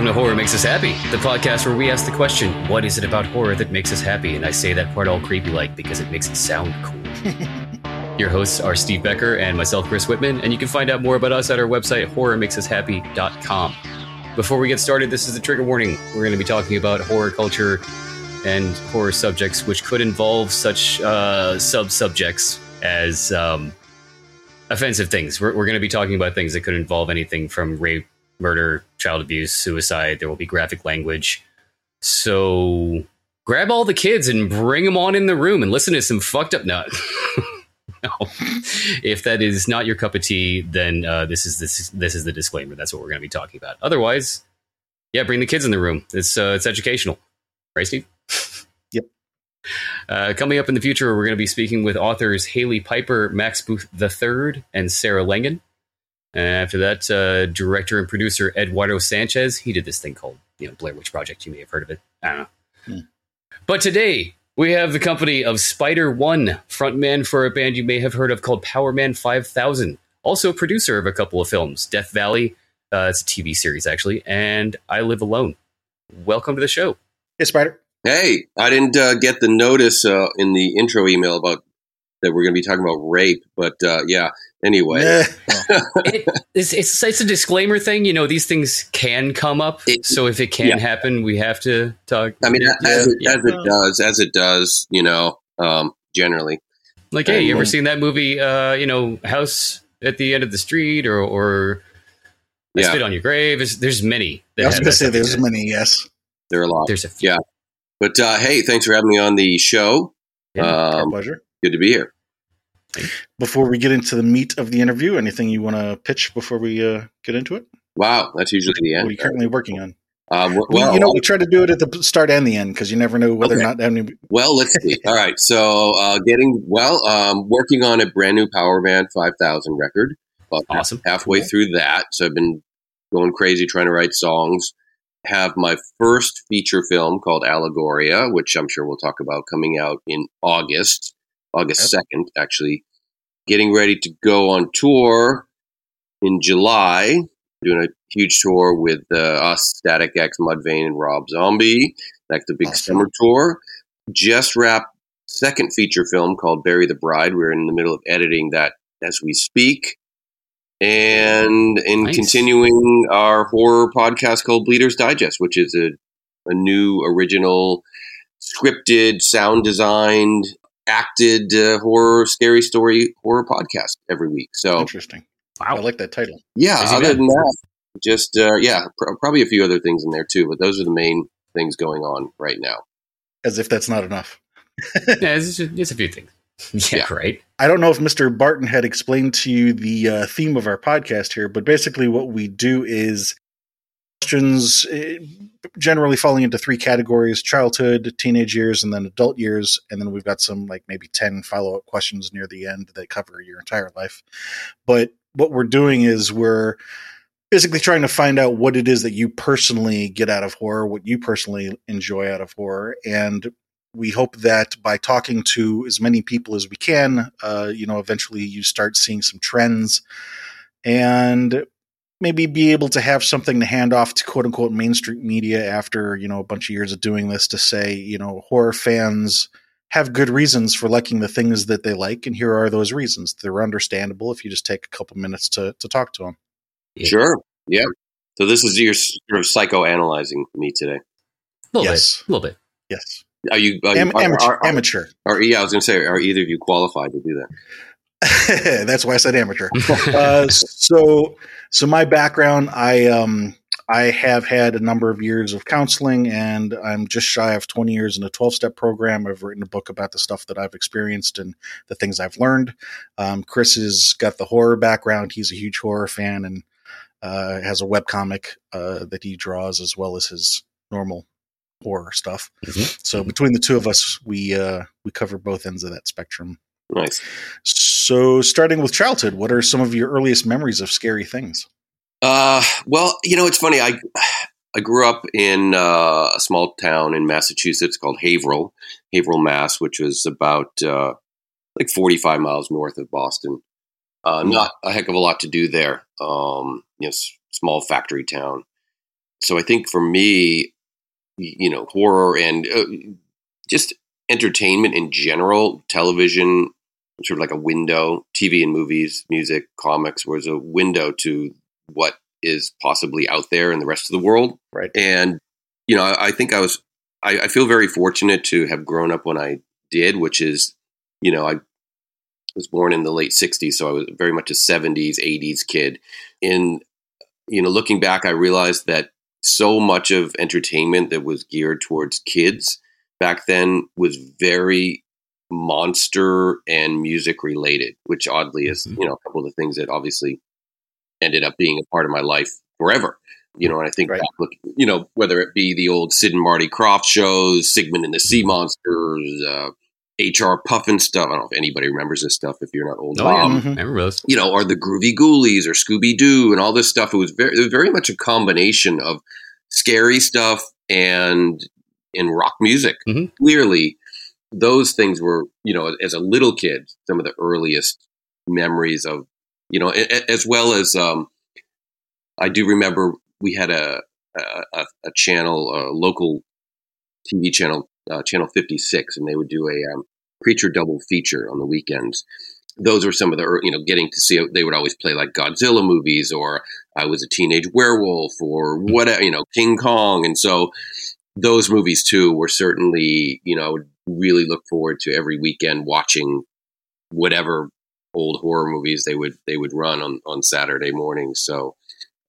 Welcome to Horror Makes Us Happy, the podcast where we ask the question, what is it about horror that makes us happy? And I say that part all creepy like because it makes it sound cool. Your hosts are Steve Becker and myself, Chris Whitman, and you can find out more about us at our website, horrormakesushappy.com. Before we get started, this is a trigger warning. We're going to be talking about horror culture and horror subjects, which could involve such uh, sub subjects as um, offensive things. We're, we're going to be talking about things that could involve anything from rape, murder, child abuse, suicide. There will be graphic language. So grab all the kids and bring them on in the room and listen to some fucked up nut. no. If that is not your cup of tea, then uh, this is this this is the disclaimer. That's what we're going to be talking about. Otherwise, yeah, bring the kids in the room. It's uh, it's educational, right, Steve? Yep. Uh, coming up in the future, we're going to be speaking with authors Hailey Piper, Max Booth III, and Sarah Langan. And after that, uh, director and producer Eduardo Sanchez. He did this thing called you know Blair Witch Project. You may have heard of it. I don't know. Hmm. But today we have the company of Spider One, frontman for a band you may have heard of called Powerman Five Thousand. Also producer of a couple of films, Death Valley. Uh, it's a TV series actually, and I Live Alone. Welcome to the show. Hey, Spider. Hey, I didn't uh, get the notice uh, in the intro email about that we're going to be talking about rape, but uh, yeah. Anyway, it, it's, it's it's a disclaimer thing. You know, these things can come up. It- so if it can yeah. happen, we have to talk. I mean, as, it, Yeah. as it does, as it does, you know, um, generally. Like, hey, you ever seen that movie? Uh, you know, House at the End of the Street, or or I Yeah. Spit on Your Grave. There's, there's many. I was going to say there's many, yes. There are a lot. There's a few. Yeah. But uh, hey, thanks for having me on the show. Yeah, Our Um, pleasure. Good to be here. Before we get into the meat of the interview, anything you want to pitch before we uh, get into it? Wow, that's usually the end. What are you currently working on? Um, w- We- well, you know, we try to do it at the start and the end because you never know whether Okay. or not any. Well, let's see. All right. So, uh, getting well, um, working on a brand new Powerman 5000 record. About half- Awesome. halfway Cool. through that. So, I've been going crazy trying to write songs. Have my first feature film called Allegoria, which I'm sure we'll talk about coming out in August, August 2nd, actually. Getting ready to go on tour in July, doing a huge tour with uh, us, Static X, Mudvayne, and Rob Zombie. That's the big Awesome. summer tour. Just wrapped second feature film called Bury the Bride. We're in the middle of editing that as we speak. And in Nice. continuing our horror podcast called Bleeders Digest, which is a, a new original scripted, sound designed, acted uh, horror, scary story horror podcast every week. So Interesting. Wow. I like that title. yeah, other man. than that, just uh, yeah, pr- probably a few other things in there too, but those are the main things going on right now. As if that's not enough. yeah, it's, just- it's a few things. Yeah, Yeah. right. I don't know if Mr. Barton had explained to you the uh, theme of our podcast here, but basically what we do is questions eh, generally falling into three categories childhood, teenage years, and then adult years. And then we've got some like maybe 10 follow up questions near the end that cover your entire life. But what we're doing is we're basically trying to find out what it is that you personally get out of horror, what you personally enjoy out of horror. And we hope that by talking to as many people as we can, uh, you know, eventually you start seeing some trends and maybe be able to have something to hand off to quote unquote mainstream media after, you know, a bunch of years of doing this to say, you know, horror fans have good reasons for liking the things that they like. And here are those reasons. They're understandable if you just take a couple minutes to, to talk to them. Yeah. Sure, yeah. So this is your sort of psychoanalyzing me today. A little Yes. bit. A little bit. Yes. Are you? Are, Am- you- are, amateur. are- are- amateur. are- yeah, I was going to say, are either of you qualified to do that? That's why I said amateur. uh, so so my background i um i have had a number of years of counseling and i'm just shy of 20 years in a 12 step program. I've written a book about the stuff that i've experienced and the things i've learned. Um, chris has got the horror background. He's a huge horror fan and uh, has a webcomic uh, that he draws as well as his normal horror stuff. Mhm. so between the two of us we uh, we cover both ends of that spectrum Nice. so, starting with childhood, what are some of your earliest memories of scary things? Uh, well, you know, it's funny. I I grew up in uh, a small town in Massachusetts called Haverhill, Haverhill, Mass, which was about uh, like 45 miles north of Boston. Uh, not a heck of a lot to do there. Um, you know, s- small factory town. so I think for me, you know, horror and uh, just entertainment in general, television, sort of like a window, TV and movies, music, comics, was a window to what is possibly out there in the rest of the world. Right. And, you know, I, I think I was, I, I, feel very fortunate to have grown up when I did, which is, you know, I was born in the late 60s, so I was very much a 70s, 80s kid. In, you know, looking back, I realized that so much of entertainment that was geared towards kids back then was very monster and music related, which oddly is, mm-hmm. you know, a couple of the things that obviously ended up being a part of my life forever. You know, and I think right. back, look, you know, whether it be the old Sid and Marty Krofft shows, Sigmund and the Sea mm-hmm. Monsters, uh, HR Pufnstuf. I don't know if anybody remembers this stuff if you're not old. Oh, yeah. Mm-hmm. I remember those. You know, or the Groovy Ghoulies or Scooby Doo and all this stuff. It was very, it was very much a combination of scary stuff and in rock music. Mm-hmm. Clearly, those things were, you know, as a little kid, some of the earliest memories of, you know, as well as um, I do remember we had a a, a channel, a local TV channel, uh, channel fifty six, and they would do a um, creature double feature on the weekends. Those were some of the, you know, getting to see. They would always play like Godzilla movies, or I was a teenage werewolf, or whatever, you know, King Kong, and so those movies too were certainly, you know, I would really look forward to every weekend watching whatever old horror movies they would they would run on on Saturday mornings. So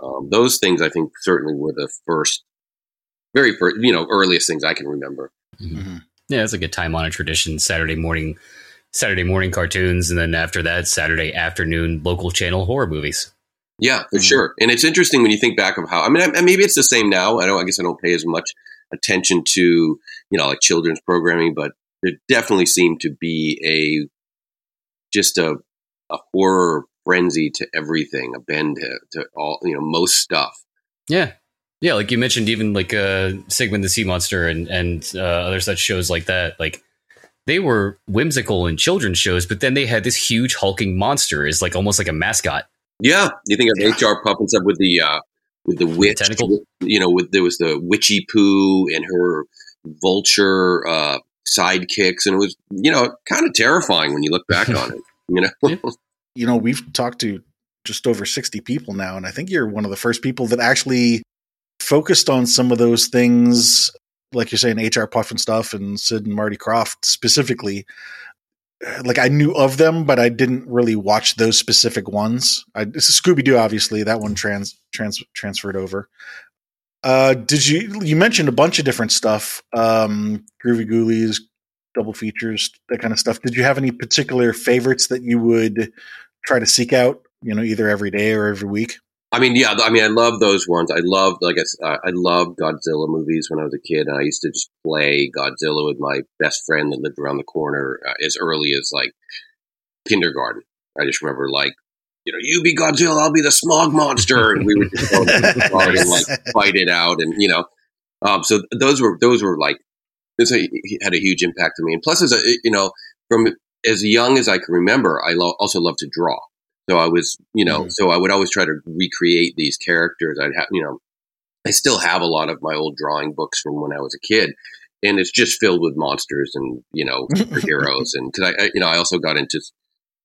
um, those things I think certainly were the first, very first, you know, earliest things I can remember. Mm-hmm. mm-hmm. Yeah, it's like a time honored tradition. Saturday morning, Saturday morning cartoons, and then after that, Saturday afternoon local channel horror movies. Yeah, for mm-hmm. sure. And it's interesting when you think back of how. I mean, maybe it's the same now. I don't. I guess I don't pay as much attention to you know like children's programming, but there definitely seemed to be a just a a horror frenzy to everything, a bend to, to all you know most stuff. Yeah, yeah, like you mentioned, even like uh, Sigmund the Sea Monster and and uh, other such shows like that, like they were whimsical in children's shows, but then they had this huge hulking monster is like almost like a mascot. Yeah, you think of yeah. HR Pufnstuf with the uh, with the witch, tentacle. you know, with there was the witchy poo and her vulture uh, sidekicks, and it was you know kind of terrifying when you look back on it. You know, you know, we've talked to just over sixty people now, and I think you're one of the first people that actually focused on some of those things, like you're saying, HR Pufnstuf, and Sid and Marty Krofft specifically like I knew of them, but I didn't really watch those specific ones. I, Scooby Doo, obviously, that one trans, trans transferred over. Uh, did you you mentioned a bunch of different stuff, um, Groovy Ghoulies, double features, that kind of stuff. Did you have any particular favorites that you would try to seek out? You know, either every day or every week. I mean, yeah, I mean, I love those ones. I loved, like I, uh, I loved Godzilla movies when I was a kid, and I used to just play Godzilla with my best friend that lived around the corner uh, as early as like kindergarten. I just remember like, you know, you be Godzilla, I'll be the smog monster, and we would just go and like fight it out, and you know, um, so those were those were like this had a huge impact on me, and plus as a you know from as young as I can remember, I lo- also love to draw. So I was, you know, mm-hmm. so I would always try to recreate these characters. I'd have, you know, I still have a lot of my old drawing books from when I was a kid, and it's just filled with monsters and you know heroes. And because I, I, you know, I also got into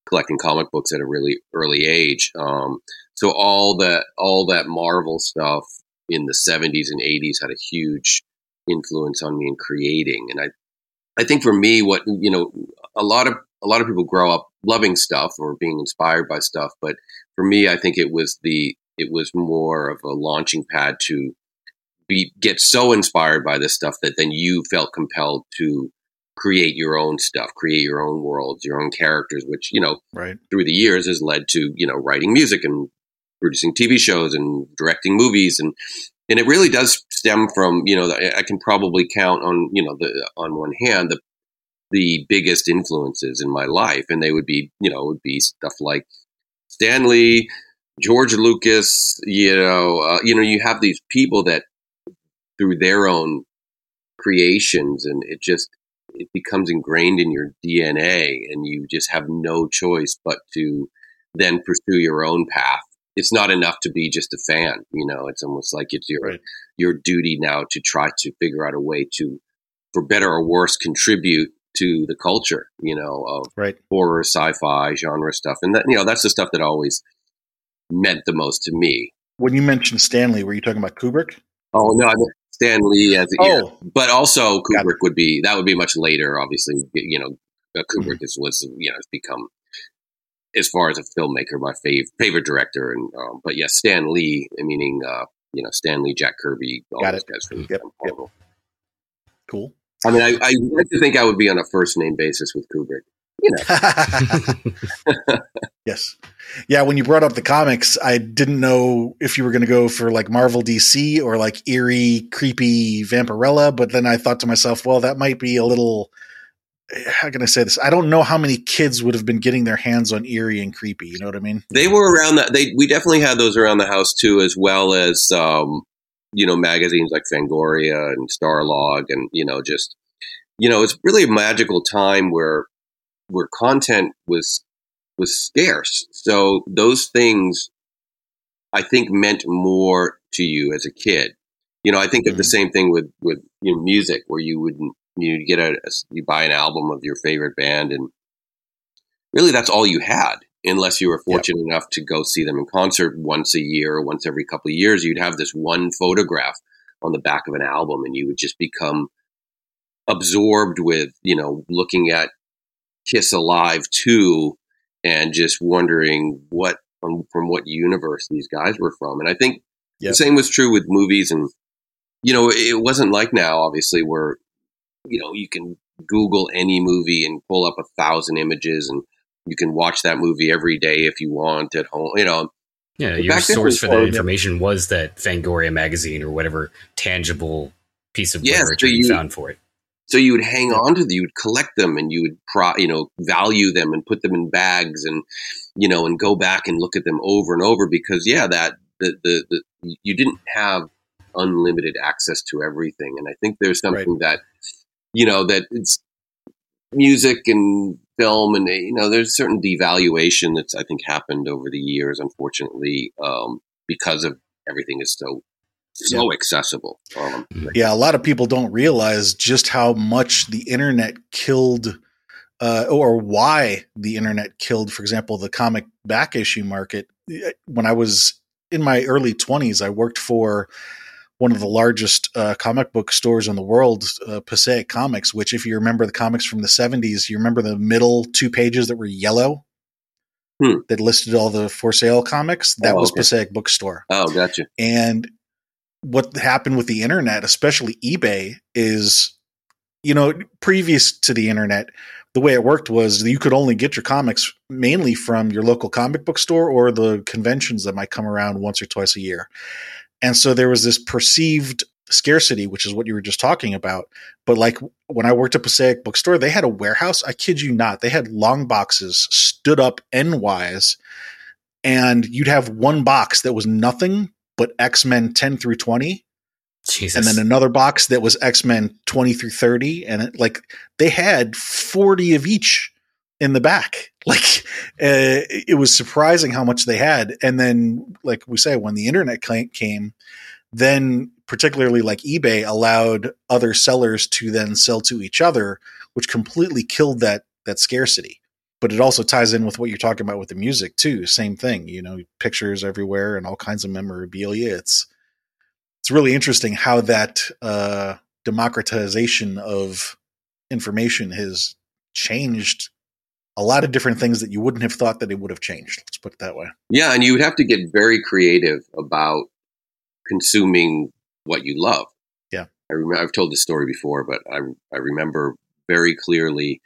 collecting comic books at a really early age. Um, so all that all that Marvel stuff in the 70s and 80s had a huge influence on me in creating. And I I think for me, what you know, a lot of a lot of people grow up loving stuff or being inspired by stuff, but for me, I think it was the it was more of a launching pad to be get so inspired by this stuff that then you felt compelled to create your own stuff, create your own worlds, your own characters, which you know right. through the years has led to you know writing music and producing TV shows and directing movies and and it really does stem from you know I can probably count on you know the on one hand the the biggest influences in my life, and they would be, you know, would be stuff like Stanley, George Lucas. You know, uh, you know, you have these people that through their own creations, and it just it becomes ingrained in your DNA, and you just have no choice but to then pursue your own path it's not enough to be just a fan. You know, it's almost like it's your Right. your duty now to try to figure out a way to, for better or worse, contribute to the culture. You know, of Right. horror, sci-fi, genre stuff, and that you know that's the stuff that always meant the most to me. When you mentioned Stanley, were you talking about Kubrick? Oh no, I mean Stan Lee as yeah. Oh. but also Kubrick would be that would be much later. Obviously, you know, Mm-hmm. Kubrick is was you know has become as far as a filmmaker my fav- favorite director, and um, but yes, Stan Lee, meaning uh, you know Stan Lee, Jack Kirby, all Got those it. guys from Yep, yep. Marvel. Cool. I mean, I, I like to think I would be on a first name basis with Kubrick. You know, yes. Yeah, when you brought up the comics, I didn't know if you were going to go for like Marvel DC or like eerie, creepy Vampirella, but then I thought to myself, well, that might be a little. How can I say this? I don't know how many kids would have been getting their hands on eerie and creepy. You know what I mean? they were around that. They we definitely had those around the house too, as well as um, you know magazines like Fangoria and Starlog, and you know just you know it's really a magical time where where content was was scarce. So those things, I think, meant more to you as a kid. You know, I think of the Mhm. same thing with with you know, music, where you wouldn't, you get a you buy an album of your favorite band, and really that's all you had, unless you were Yep. fortunate enough to go see them in concert once a year or once every couple of years. You'd have this one photograph on the back of an album, and you would just become absorbed with you know looking at Kiss Alive 2 and just wondering what from, from what universe these guys were from. And I think Yep. the same was true with movies and you know, it wasn't like now obviously where you know, you can Google any movie and pull up a thousand images and you can watch that movie every day if you want at home. You know, Yeah, your source for that information was that Fangoria magazine or whatever tangible piece of Yes, literature so you you- found for it. so you would hang on to them, you would collect them and you would pro, you know, value them and put them in bags and you know, and go back and look at them over and over because yeah, that the the, the you didn't have unlimited access to everything, and I think there's something that you know that it's music and film and you know there's a certain devaluation that's I think happened over the years, unfortunately, um, because of everything is so so accessible. Um, Yeah, a lot of people don't realize just how much the internet killed, uh, or why the internet killed, for example, the comic back issue market. When I was in my early 20s, I worked for one of the largest uh, comic book stores in the world, uh, Passaic Comics, which, if you remember the comics from the 70s, you remember the middle two pages that were yellow Hmm. that listed all the for sale comics? That Oh, was okay. Passaic Bookstore. oh, gotcha. And what happened with the internet, especially eBay, is you know, previous to the internet, the way it worked was you could only get your comics mainly from your local comic book store or the conventions that might come around once or twice a year. And so there was this perceived scarcity, which is what you were just talking about. But like when I worked at Passaic Bookstore, they had a warehouse. I kid you not. They had long boxes stood up endwise, and you'd have one box that was nothing but X Men 10 through 20, Jesus. and then another box that was X Men 20 through 30. And it, like they had 40 of each in the back. Like uh, it was surprising how much they had. And then, like we say, when the internet came, then particularly like eBay allowed other sellers to then sell to each other, which completely killed that that scarcity. But it also ties in with what you're talking about with the music too. Same thing, you know, pictures everywhere and all kinds of memorabilia. It's it's really interesting how that uh, democratization of information has changed a lot of different things that you wouldn't have thought that it would have changed. Let's put it that way. Yeah, and you would have to get very creative about consuming what you love. Yeah. I remember I've told this story before, but I I remember very clearly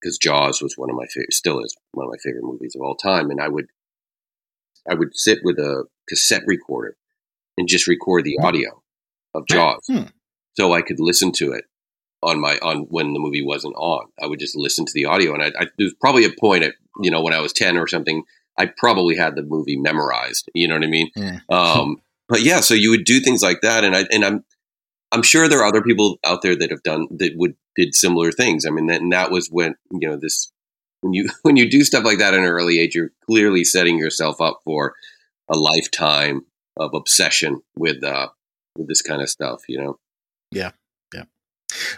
because Jaws was one of my favorite, still is one of my favorite movies of all time, and I would I would sit with a cassette recorder and just record the audio of Jaws, Hmm. so I could listen to it on my on when the movie wasn't on. I would just listen to the audio, and I, I there was probably a point at you know when I was ten or something. I probably had the movie memorized. You know what I mean? Mm. Um, but yeah, so you would do things like that, and I and I'm I'm sure there are other people out there that have done that would did similar things. I mean, that, and that was when you know this when you when you do stuff like that at an early age, you're clearly setting yourself up for a lifetime of obsession with uh, with this kind of stuff. You know. Yeah, yeah.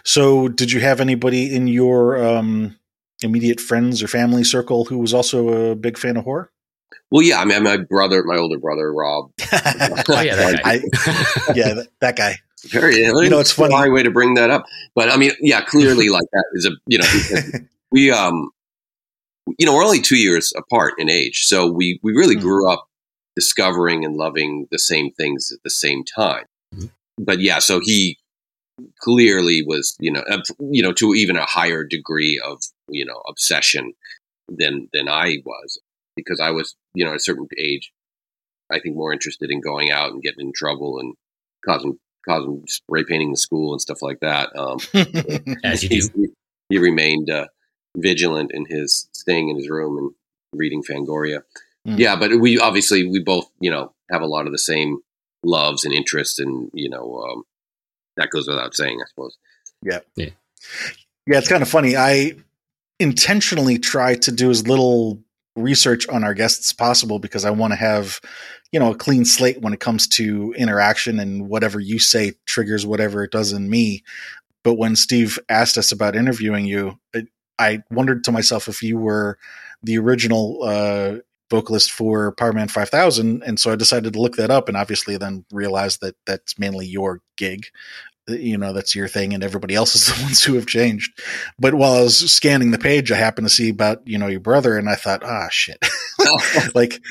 So, did you have anybody in your um, immediate friends or family circle who was also a big fan of horror? Well, yeah. I mean, my brother, my older brother, Rob. oh yeah, that guy. I, yeah, that, that guy. Very, You know, it's funny. Hard way to bring that up, but I mean, yeah, clearly, like that is a you know we um you know we're only two years apart in age, so we we really Mhm. grew up discovering and loving the same things at the same time. Mhm. But yeah, so he clearly was you know uh, you know to even a higher degree of you know obsession than than I was because I was you know at a certain age I think more interested in going out and getting in trouble and causing causing spray painting the school and stuff like that. Um, As you do. He, he remained uh, vigilant in his staying in his room and reading Fangoria. Mm. Yeah, but we obviously we both you know have a lot of the same loves and interests, and you know um, that goes without saying, I suppose. Yeah, Yeah, it's kind of funny. I intentionally try to do as little research on our guests as possible because I want to have, you know, a clean slate when it comes to interaction and whatever you say triggers whatever it does in me. But when Steve asked us about interviewing you, it, I wondered to myself if you were the original uh, vocalist for Powerman 5000. And so I decided to look that up and obviously then realized that that's mainly your gig you know that's your thing and everybody else is the ones who have changed. But while i was scanning the page i happened to see about you know your brother and i thought ah shit. Like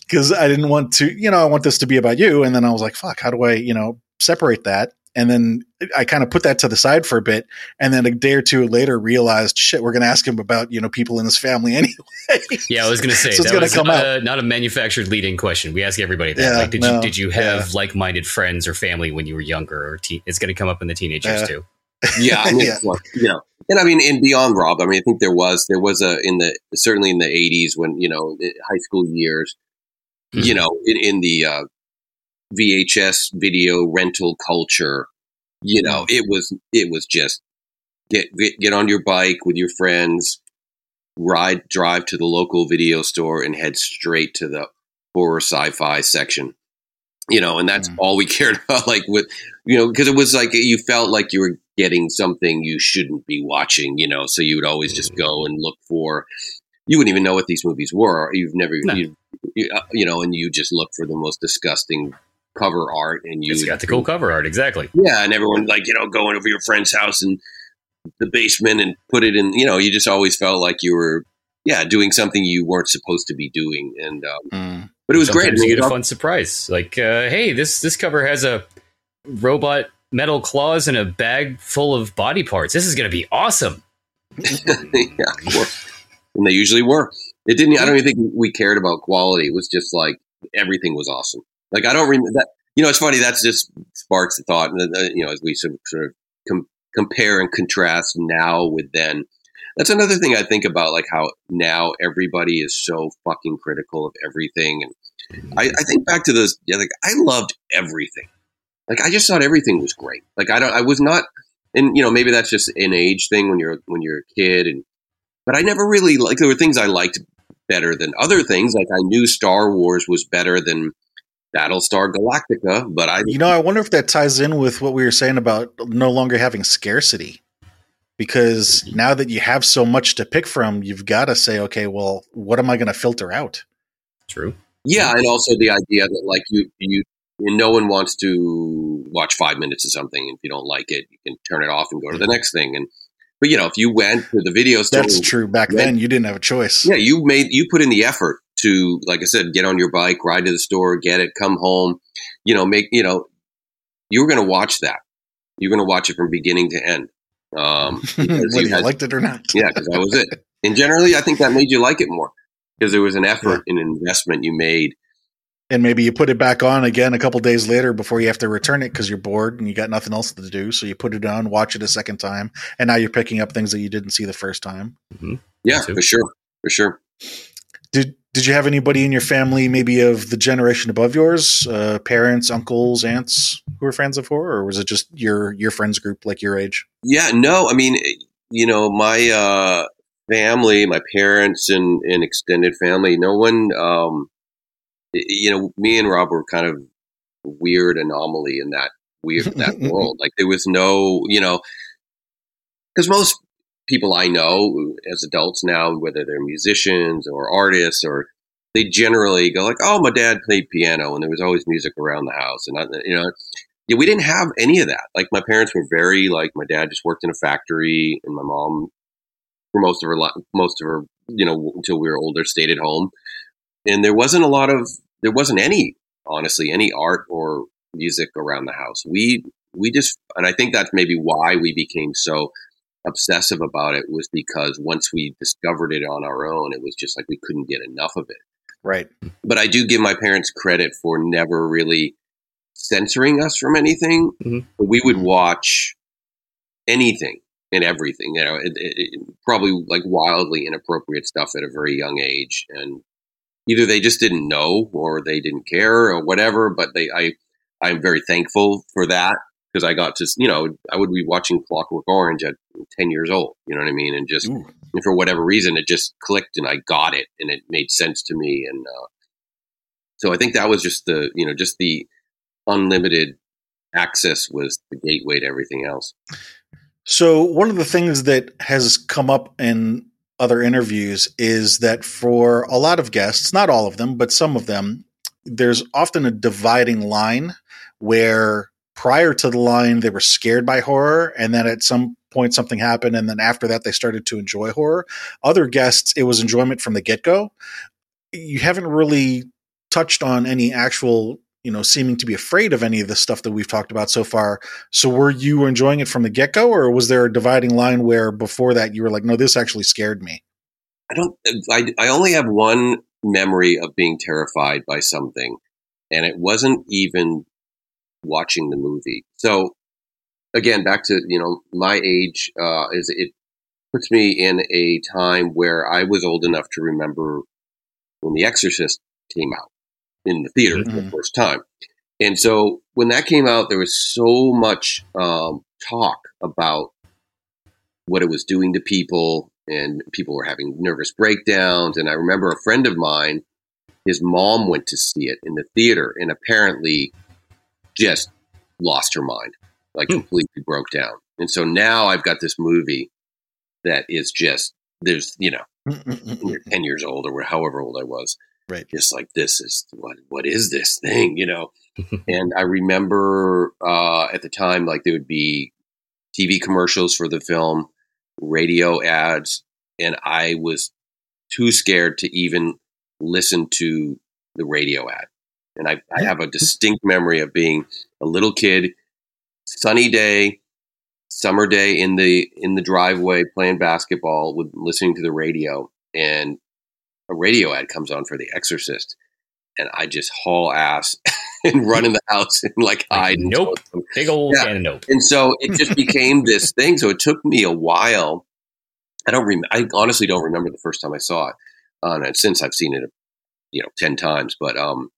because i didn't want to you know i want this to be about you. And then i was like fuck how do i you know separate that and then I kind of put that to the side for a bit, and then a day or two later realized, shit, we're going to ask him about you know people in his family anyway. Yeah, I was going to say So it's that gonna was come not out. a, not a manufactured leading question. We ask everybody that. Yeah, like, did no, you did you have yeah. like-minded friends or family when you were younger? Or te- it's going to come up in the teenage years Yeah. too. yeah, I mean, Yeah. well, you know, and I mean, and beyond Rob, I mean, I think there was there was a in the certainly in the '80s when you know high school years, you Mhm. know, in, in the uh, VHS video rental culture, you know, it was it was just get get, get on your bike with your friends, ride drive to the local video store, and head straight to the horror sci-fi section. You know, and that's Mm. all we cared about. Like with you know, because it was like you felt like you were getting something you shouldn't be watching. You know, so you would always just go and look for. You wouldn't even know what these movies were. You've never, No. you, you, uh, you know, and you just look for the most disgusting cover art, and you It's got the cool cover art, exactly. yeah, and everyone like you know going over your friend's house and the basement and put it in. You know, you just always felt like you were yeah doing something you weren't supposed to be doing, and um, Mm. but it was Sometimes great. You get a fun surprise, like, uh, hey, this this cover has a robot metal claws and a bag full of body parts. This is going to be awesome. yeah, of course. and they usually were. It didn't. I don't even think we cared about quality. It was just like everything was awesome. Like I don't remember that. You know, it's funny. That's just sparks the thought. And you know, as we sort of, sort of com- compare and contrast now with then. That's another thing I think about, like how now everybody is so fucking critical of everything. And I, I think back to those. Yeah, like I loved everything. Like I just thought everything was great. Like I don't. I was not. And you know, maybe that's just an age thing when you're when you're a kid. And but I never really like. There were things I liked better than other things. Like I knew Star Wars was better than Battlestar Galactica, but I You know, I wonder if that ties in with what we were saying about no longer having scarcity. Because now that you have so much to pick from, you've got to say, okay, well, what am I going to filter out? True. Yeah, and also the idea that like you you no one wants to watch five minutes of something. If you don't like it, you can turn it off and go to the next thing. And but you know, if you went to the video store, That's true. Back Yeah. then, you didn't have a choice. yeah, you made you put in the effort to, like I said, get on your bike, ride to the store, get it, come home. You know, make you know, you were going to watch that. You're going to watch it from beginning to end. Um, Whether you you had- liked it or not. yeah, because that was it. And generally, I think that made you like it more because there was an effort and investment you made. And maybe you put it back on again a couple days later before you have to return it because you're bored and you got nothing else to do. So you put it on, watch it a second time, and now you're picking up things that you didn't see the first time. Yeah, for sure, for sure. Did Did you have anybody in your family, maybe of the generation above yours, uh, parents, uncles, aunts, who were fans of horror, or was it just your your friends group like your age? Yeah, no, I mean, you know, my uh, family, my parents, and, and extended family, no one, um, you know, me and Rob were kind of weird anomaly in that weird that world. Like there was no, you know, because most people I know as adults now, whether they're musicians or artists or they generally go like, "Oh, my dad played piano, and there was always music around the house," and I, you know, yeah, we didn't have any of that. Like my parents were very like my dad just worked in a factory, and my mom for most of her most of her you know until we were older stayed at home, and there wasn't a lot of there wasn't any honestly any art or music around the house. We we just and I think that's maybe why we became so obsessive about it was because once we discovered it on our own, it was just like we couldn't get enough of it. Right. But I do give my parents credit for never really censoring us from anything. Mm-hmm. But we would watch anything and everything. You know, it, it, it, probably like wildly inappropriate stuff at a very young age, and either they just didn't know or they didn't care or whatever. But they, I, I'm very thankful for that because I got to, you know, I would be watching Clockwork Orange at 10 years old, you know what I mean? And just, and for whatever reason, it just clicked and I got it and it made sense to me. And uh, so I think that was just the, you know, just the unlimited access was the gateway to everything else. So one of the things that has come up in other interviews is that for a lot of guests, not all of them, but some of them, there's often a dividing line where prior to the line they were scared by horror and then at some point something happened and then after that they started to enjoy horror. Other guests it was enjoyment from the get-go. You haven't really touched on any actual you know seeming to be afraid of any of the stuff that we've talked about so far. So were you enjoying it from the get-go or was there a dividing line where before that you were like no this actually scared me i don't i, I only have one memory of being terrified by something and it wasn't even watching the movie. So again, back to you know my age uh, is it puts me in a time where I was old enough to remember when The Exorcist came out in the theater mm-hmm. for the mm-hmm. first time. And so when that came out, there was so much um, talk about what it was doing to people, and people were having nervous breakdowns. And I remember a friend of mine, his mom went to see it in the theater, and apparently just lost her mind, like hmm. completely broke down. And so now I've got this movie that is just there's you know you're ten years old or however old I was, right? Just like this is what what is this thing, you know? and I remember uh, at the time like there would be TV commercials for the film, radio ads, and I was too scared to even listen to the radio ad. And I, I have a distinct memory of being a little kid, sunny day, summer day in the in the driveway playing basketball with listening to the radio and a radio ad comes on for The Exorcist and I just haul ass and run in the house and like hide. Like, nope, big old yeah. and nope. And so it just became this thing. So it took me a while. I don't. Rem- I honestly don't remember the first time I saw it. Uh, and since I've seen it, you know, ten times. But um,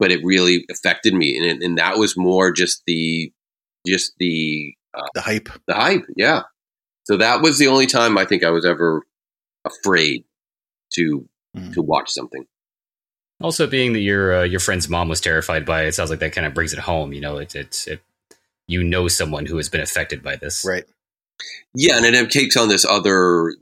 but it really affected me, and and that was more just the just the uh, the hype, the hype, yeah. So that was the only time I think I was ever afraid to mm. to watch something. Also, being that your uh, your friend's mom was terrified by it, it sounds like that kind of brings it home. You know, it, it, it you know someone who has been affected by this, right? Yeah, and it takes on this other,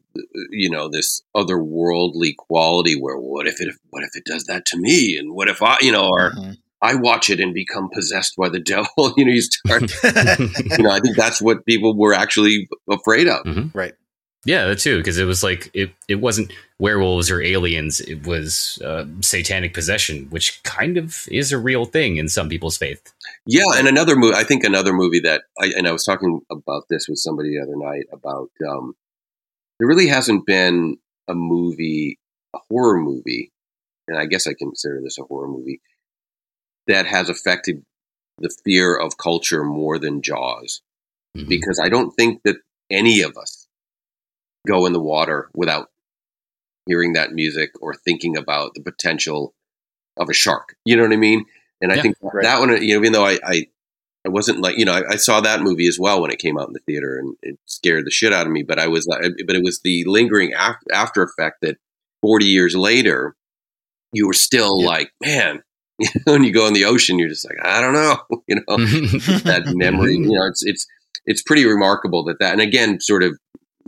you know, this otherworldly quality where what if it what if it does that to me, and what if I, you know, or mm-hmm. I watch it and become possessed by the devil. you know, you start, you know, I think that's what people were actually afraid of, mm-hmm. right? Yeah, that too, because it was like it, it wasn't werewolves or aliens; it was uh, satanic possession, which kind of is a real thing in some people's faith. Yeah, and another movie. I think another movie that I and I was talking about this with somebody the other night about. Um, there really hasn't been a movie, a horror movie, and I guess I consider this a horror movie that has affected the fear of culture more than Jaws, mm-hmm. because I don't think that any of us go in the water without hearing that music or thinking about the potential of a shark. You know what I mean? And I yeah, think right. that one, you know, even though I, I, I wasn't like, you know, I, I, saw that movie as well when it came out in the theater and it scared the shit out of me. But I was, uh, but it was the lingering after, after effect that 40 years later, you were still Yeah. like, man, when you go in the ocean, you're just like, I don't know, you know, that memory. You know, it's it's it's pretty remarkable that that. And again, sort of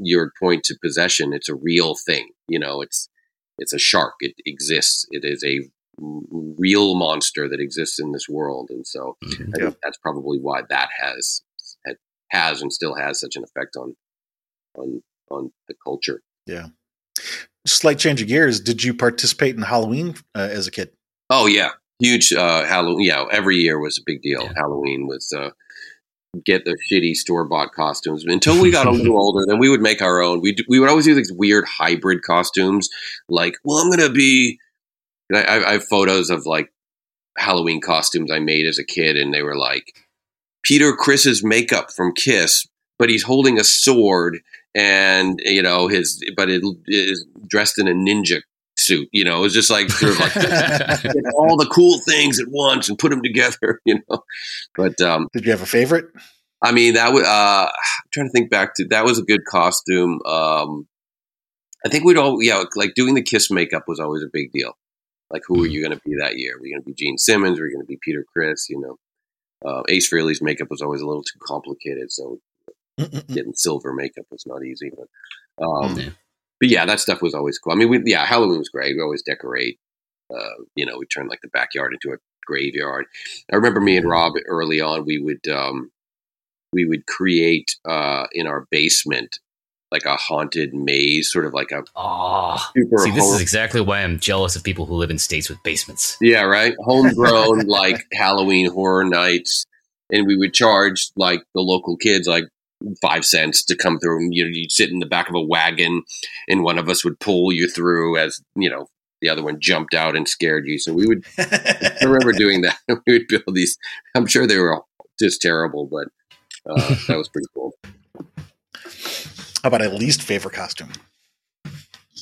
your point to possession, it's a real thing. You know, it's it's a shark. It exists. It is a real monster that exists in this world, and so Mhm. I think that's probably why that has has and still has such an effect on on on the culture. Yeah. Slight change of gears. Did you participate in Halloween uh, as a kid? Oh yeah, huge uh, Halloween. Yeah, every year was a big deal. Yeah. Halloween was uh, get the shitty store bought costumes. Until we got a little older, then we would make our own. We we would always do these weird hybrid costumes. Like, well, I'm gonna be. I, I I have photos of like Halloween costumes I made as a kid, and they were like Peter Criss's makeup from Kiss, but he's holding a sword, and you know his, but it is dressed in a ninja suit. You know, it was just like sort of like get all the cool things at once and put them together, you know. But um, Did you have a favorite? I mean, that was uh, I'm trying to think back to that was a good costume. Um, I think we'd all yeah, like doing the kiss makeup was always a big deal. Like, who are you going to be that year? Were you going to be Gene Simmons? Were you going to be Peter Criss? You know, uh, Ace Frehley's makeup was always a little too complicated, so Mm-mm-mm. getting silver makeup was not easy. But um, Yeah. But yeah, that stuff was always cool. I mean, we, yeah, Halloween was great. We always decorate. Uh, you know, we turned like the backyard into a graveyard. I remember me and Rob early on. We would um, we would create uh, in our basement like a haunted maze, sort of like a Ah, super. see, this home- is exactly why I'm jealous of people who live in states with basements. yeah, right. Homegrown like Halloween horror nights, and we would charge like the local kids like five cents to come through. And you know, you'd sit in the back of a wagon, and one of us would pull you through as you know the other one jumped out and scared you. So we would. I remember doing that. we would build these. I'm sure they were just terrible, but uh, that was pretty cool. How about a least favorite costume?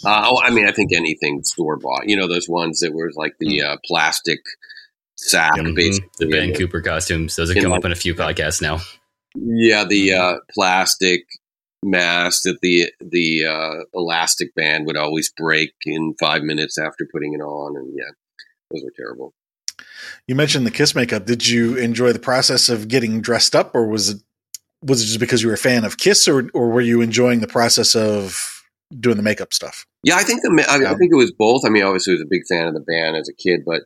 Uh, oh, I mean, I think anything store bought. You know, those ones that were like the uh, plastic sack, Mhm. basically. The Van and the- Cooper costumes. Those have In come like- up in a few podcasts now. Yeah, the uh, plastic mask that the the uh, elastic band would always break in five minutes after putting it on, and yeah, those were terrible. You mentioned the kiss makeup. Did you enjoy the process of getting dressed up, or was it was it just because you were a fan of Kiss, or or were you enjoying the process of doing the makeup stuff? Yeah, I think the I, I think it was both. I mean, obviously, I was a big fan of the band as a kid, but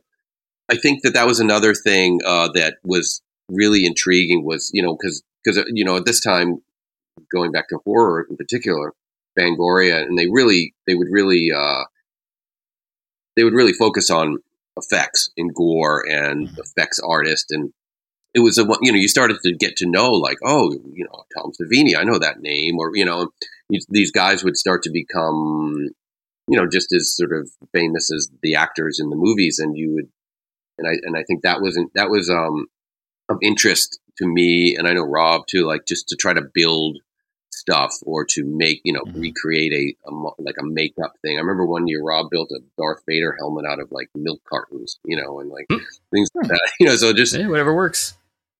I think that that was another thing uh, that was really intriguing. Was you know because because you know at this time, going back to horror in particular, Fangoria, and they really they would really uh, they would really focus on effects and gore and Mhm. effects artist and it was a you know you started to get to know like oh you know Tom Savini I know that name or you know these, these guys would start to become you know just as sort of famous as the actors in the movies and you would and I and I think that wasn't that was um of interest to me and I know Rob too like just to try to build stuff or to make you know Mhm. recreate a, a like a makeup thing. I remember one year Rob built a Darth Vader helmet out of like milk cartons, you know, and like Hmm. things like that. You know, so just Eh, whatever works.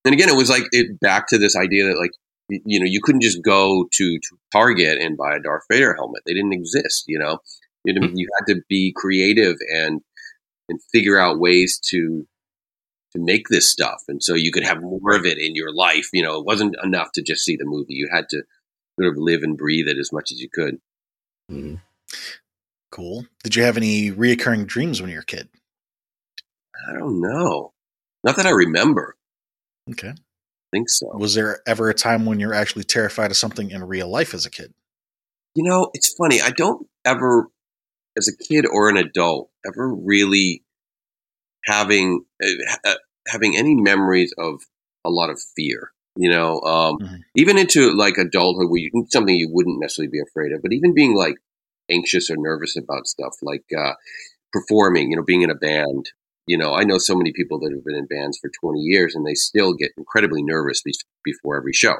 and again, it was like it back to this idea that like you know you couldn't just go to, to Target and buy a Darth Vader helmet. They didn't exist. You know, you, Hmm. you had to be creative and and figure out ways to to make this stuff, and so you could have more of it in your life. You know, it wasn't enough to just see the movie. You had to sort of live and breathe it as much as you could. Mhm. Cool. Did you have any reoccurring dreams when you were a kid? I don't know, not that I remember. Okay. I think so. Was there ever a time when you're actually terrified of something in real life as a kid? You know, it's funny. I don't ever, as a kid or an adult, ever really having uh, having any memories of a lot of fear. You know, um, Mhm. even into like adulthood, where you, something you wouldn't necessarily be afraid of, but even being like anxious or nervous about stuff like uh, performing. You know, being in a band. You know, I know so many people that have been in bands for 20 years and they still get incredibly nervous be- before every show.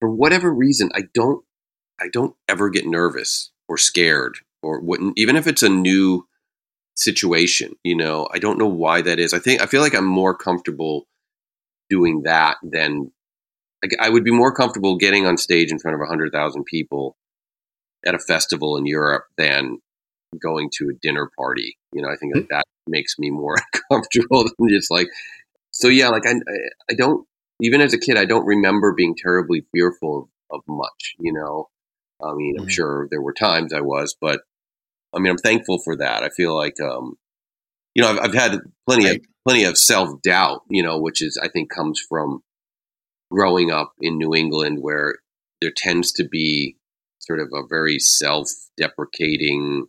For whatever reason, I don't I don't ever get nervous or scared or wouldn't even if it's a new situation, you know. I don't know why that is. I think I feel like I'm more comfortable doing that than like, I would be more comfortable getting on stage in front of 100,000 people at a festival in Europe than going to a dinner party. You know, I think that that makes me more comfortable than just like. So yeah, like I, I don't even as a kid, I don't remember being terribly fearful of, of much. You know, I mean, I'm Mhm. sure there were times I was, but I mean, I'm thankful for that. I feel like, um, you know, I've, I've had plenty of plenty of self doubt. You know, which is I think comes from growing up in New England, where there tends to be sort of a very self deprecating,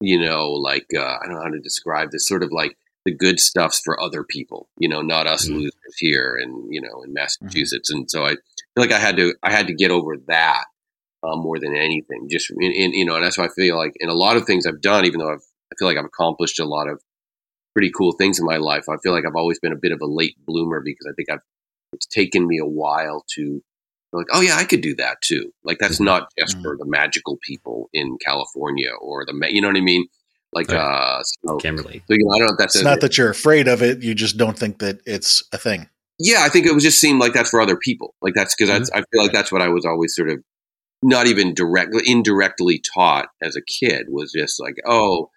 you know, like uh, I don't know how to describe this, sort of like the good stuff's for other people, you know, not us Mhm. losers here and you know in Massachusetts. And so I feel like I had to I had to get over that uh, more than anything. Just in, in you know, and that's why I feel like in a lot of things I've done, even though I've I feel like I've accomplished a lot of pretty cool things in my life. I feel like I've always been a bit of a late bloomer because I think I've it's taken me a while to like, oh yeah, I could do that too. Like that's not just Mhm. for the magical people in California or the ma- you know what I mean? Like Right. uh, so, Can so, you know, I don't know if that's It's a- not that you're afraid of it; you just don't think that it's a thing. yeah, I think it was just seemed like that's for other people. Like that's because I feel like that's what I was always sort of not even directly, indirectly taught as a kid was just like, oh,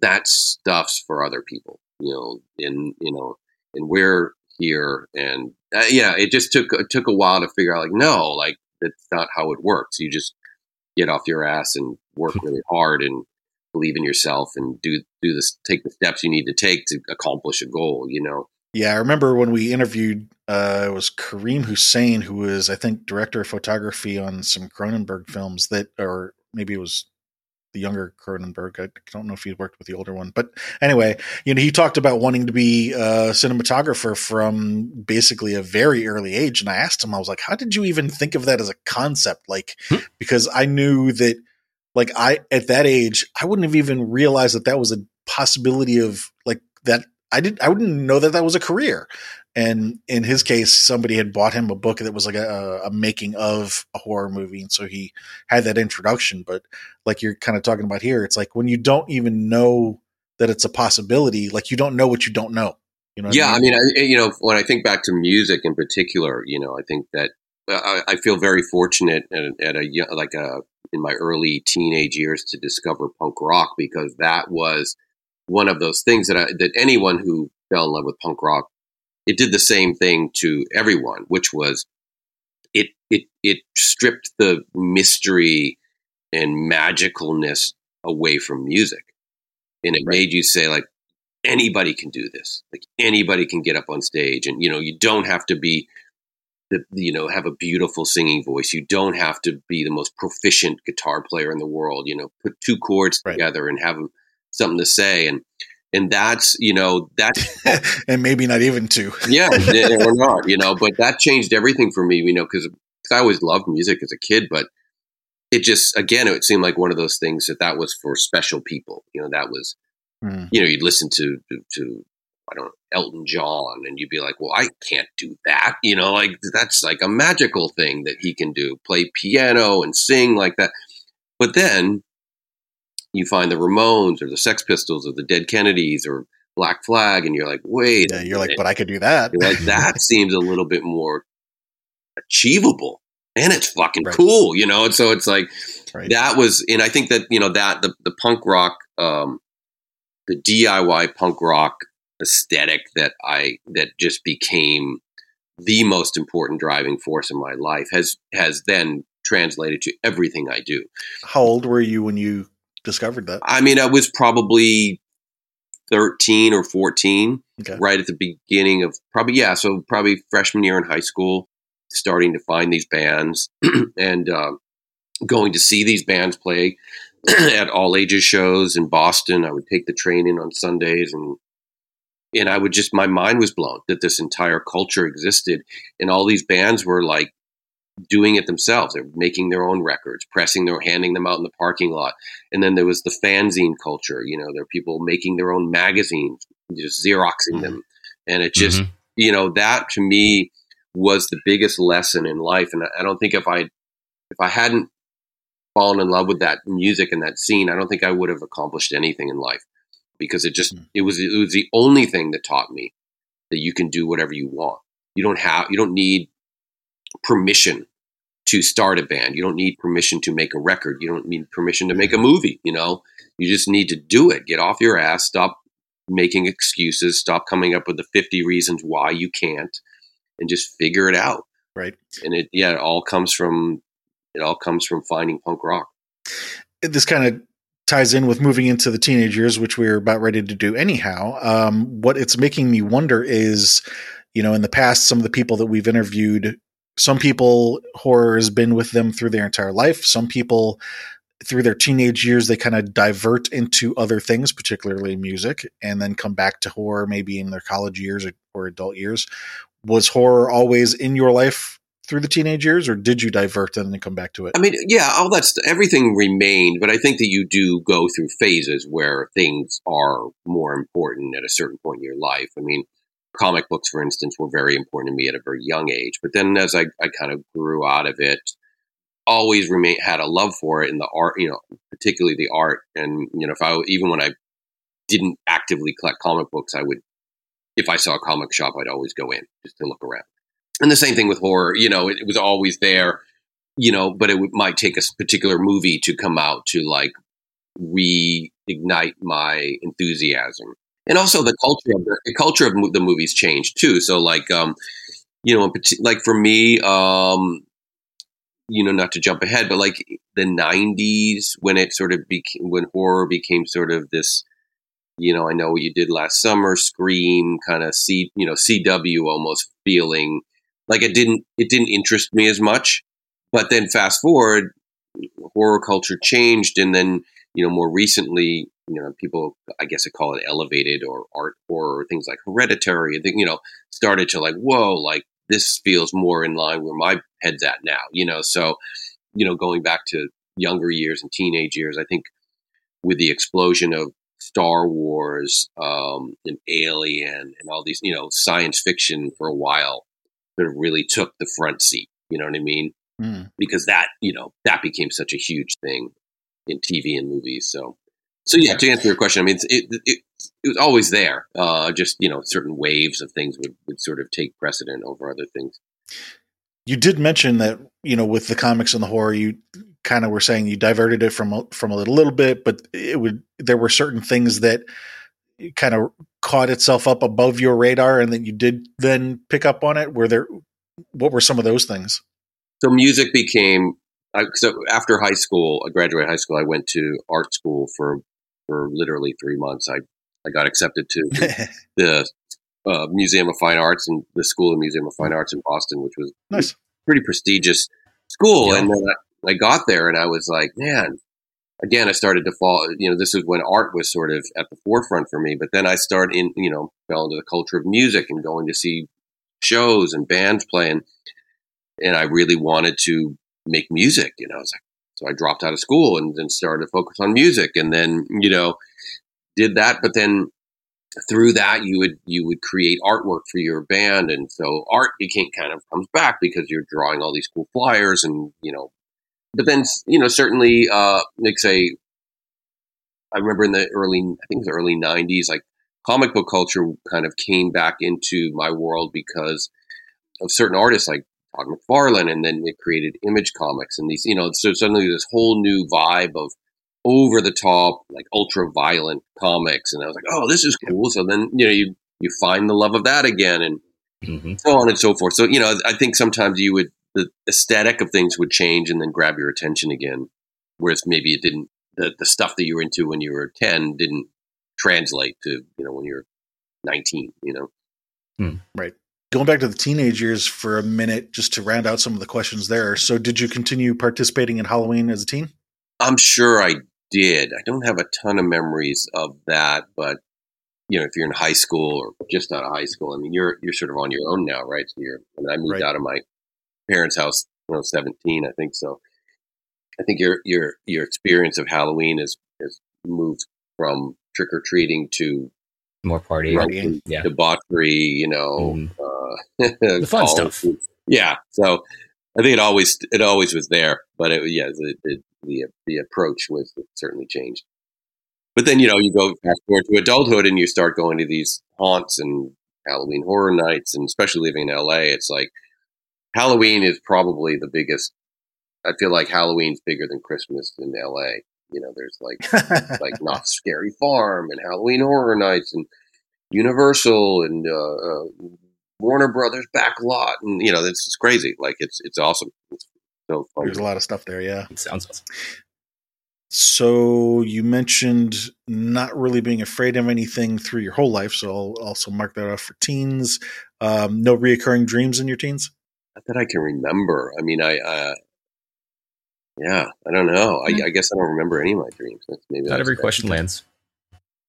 that stuff's for other people, you know, and you know, and we're here, and uh, yeah, it just took it took a while to figure out like, no, like that's not how it works. You just get off your ass and work really hard and believe in yourself and do do this, take the steps you need to take to accomplish a goal. You know. Yeah, I remember when we interviewed uh, it was Karim Hussain, who was I think director of photography on some Cronenberg films that, or maybe it was the younger Cronenberg. I don't know if he worked with the older one, but anyway, you know, he talked about wanting to be a cinematographer from basically a very early age. And I asked him, I was like, how did you even think of that as a concept? Like, Hmm. because I knew that, like, I at that age, I wouldn't have even realized that that was a possibility of like that. I didn't. I wouldn't know that that was a career. And in his case, somebody had bought him a book that was like a, a making of a horror movie, and so he had that introduction. But like you're kind of talking about here, it's like when you don't even know that it's a possibility, like you don't know what you don't know. You know? yeah, I mean, I, you know, when I think back to music in particular, you know, I think that uh, I, I feel very fortunate at, at a like a in my early teenage years to discover punk rock because that was one of those things that I, that anyone who fell in love with punk rock, it did the same thing to everyone, which was it it it stripped the mystery and magicalness away from music, and it made you say like anybody can do this. Like anybody can get up on stage, and you know you don't have to be the you know have a beautiful singing voice. You don't have to be the most proficient guitar player in the world. You know, put two chords Right. together and have something to say, and and that's you know that and maybe not even two. yeah, or not, you know. But that changed everything for me, you know, because I always loved music as a kid, but it just again it seemed like one of those things that that was for special people. You know, that was Hmm. you know you'd listen to to, to I don't know Elton John, and you'd be like, well, I can't do that. You know, like that's like a magical thing that he can do, play piano and sing like that. But then you find the Ramones or the Sex Pistols or the Dead Kennedys or Black Flag, and you're like, wait, Yeah, you're like, but I could do that. You're like that seems a little bit more achievable and it's fucking Right. cool you know and so it's like right. that was and i think that you know that the, the punk rock um the diy punk rock aesthetic that i that just became the most important driving force in my life has has then translated to everything i do How old were you when you discovered that? i mean i was probably 13 or 14 Okay. right at the beginning of probably yeah so probably freshman year in high school starting to find these bands and uh, going to see these bands play at all ages shows in boston i would take the train in on sundays and and i would just my mind was blown that this entire culture existed and all these bands were like doing it themselves. They're making their own records pressing their handing them out in the parking lot. And then there was the fanzine culture you know there are people making their own magazines just xeroxing them. And it just Mhm. you know that to me was the biggest lesson in life. And I- i don't think if i if i hadn't fallen in love with that music and that scene i don't think i would have accomplished anything in life. Because it just Mm. it was it was the only thing that taught me that you can do whatever you want. You don't have you don't need permission to start a band. You don't need permission to make a record. You don't need permission to make a movie. You know, you just need to do it. Get off your ass. Stop making excuses. Stop coming up with the 50 reasons why you can't and just figure it out. Right. And it, yeah, it all comes from, it all comes from finding punk rock. This kind of ties in with moving into the teenage years, which we're about ready to do anyhow. Um, what it's making me wonder is, you know, in the past, some of the people that we've interviewed, some people horror has been with them through their entire life. Some people through their teenage years they kind of divert into other things particularly music and then come back to horror maybe in their college years or adult years. Was horror always in your life through the teenage years or did you divert and then come back to it? I mean yeah all that's everything remained but i think that you do go through phases where things are more important at a certain point in your life. I mean comic books for instance were very important to me at a very young age but then as i, I kind of grew out of it always remain had a love for it in the art, you know, particularly the art. And you know, if I even when I didn't actively collect comic books, I would, if I saw a comic shop, I'd always go in just to look around. And the same thing with horror. You know, it, it was always there. You know, but it might take a particular movie to come out to like reignite my enthusiasm. And also the culture of the, the culture of the movies changed too. So like, um, you know, like for me, um, you know, not to jump ahead, but like the '90s when it sort of became when horror became sort of this, you know, I know what you did last summer, Scream, kind of C, you know, CW almost feeling like it didn't it didn't interest me as much. But then fast forward, horror culture changed, and then you know more recently, you know, people I guess I call it elevated or art horror, things like Hereditary, you know, started to like whoa, like this feels more in line where my head's at now, you know. So, you know, going back to younger years and teenage years, I think with the explosion of Star Wars um, and Alien and all these, you know, science fiction for a while that really took the front seat. You know what I mean? Mm. Because that, you know, that became such a huge thing in TV and movies. So, so yeah, to answer your question, I mean, it, it, it was always there. Uh, just you know, certain waves of things would, would sort of take precedent over other things. You did mention that you know with the comics and the horror, you kind of were saying you diverted it from from a little, little bit, but it would there were certain things that kind of caught itself up above your radar, and that you did then pick up on it. Were there what were some of those things? So music became so after high school, I graduated high school. I went to art school for for literally three months. I I got accepted to the uh, Museum of Fine Arts and the School of Museum of Fine Arts in Boston, which was nice, pretty prestigious school. Yeah. And then I, I got there and I was like, man, again, I started to fall. You know, this is when art was sort of at the forefront for me. But then I started in, you know, fell into the culture of music and going to see shows and bands playing. And I really wanted to make music. You know, I was like, so I dropped out of school and then started to focus on music. And then, you know, did that, but then through that you would you would create artwork for your band and so art became kind of comes back because you're drawing all these cool flyers and you know but then you know certainly uh like say i remember in the early i think the early 90s like comic book culture kind of came back into my world because of certain artists like Todd McFarlane and then it created image comics and these you know so suddenly this whole new vibe of over the top, like ultra violent comics. And I was like, oh, this is cool. So then, you know, you, you find the love of that again and mm-hmm. so on and so forth. So, you know, I think sometimes you would, the aesthetic of things would change and then grab your attention again. Whereas maybe it didn't, the, the stuff that you were into when you were 10 didn't translate to, you know, when you're 19, you know? Hmm. Right. Going back to the teenage years for a minute, just to round out some of the questions there. So, did you continue participating in Halloween as a teen? I'm sure I did. I don't have a ton of memories of that, but you know, if you're in high school or just out of high school, I mean, you're you're sort of on your own now, right? So you're. I, mean, I moved right. out of my parents' house when I was 17, I think. So I think your your your experience of Halloween has has moved from trick or treating to more partying, yeah, debauchery. You know, mm. uh, the fun stuff. Yeah. So I think it always it always was there, but it, yeah, the, the the the approach was certainly changed. But then you know you go fast forward to adulthood and you start going to these haunts and Halloween horror nights, and especially living in LA, it's like Halloween is probably the biggest I feel like Halloween's bigger than Christmas in LA. You know, there's like like Knott's Scary Farm and Halloween Horror Nights and Universal and uh, uh, Warner Brothers back lot, and you know, it's, it's crazy. Like it's it's awesome. It's so fun. There's a lot of stuff there. Yeah. It sounds awesome. So you mentioned not really being afraid of anything through your whole life. So I'll also mark that off for teens. Um, no reoccurring dreams in your teens. Not that I can remember. I mean, I, uh, yeah, I don't know. I, I, guess I don't remember any of my dreams. Maybe not every bad. question lands.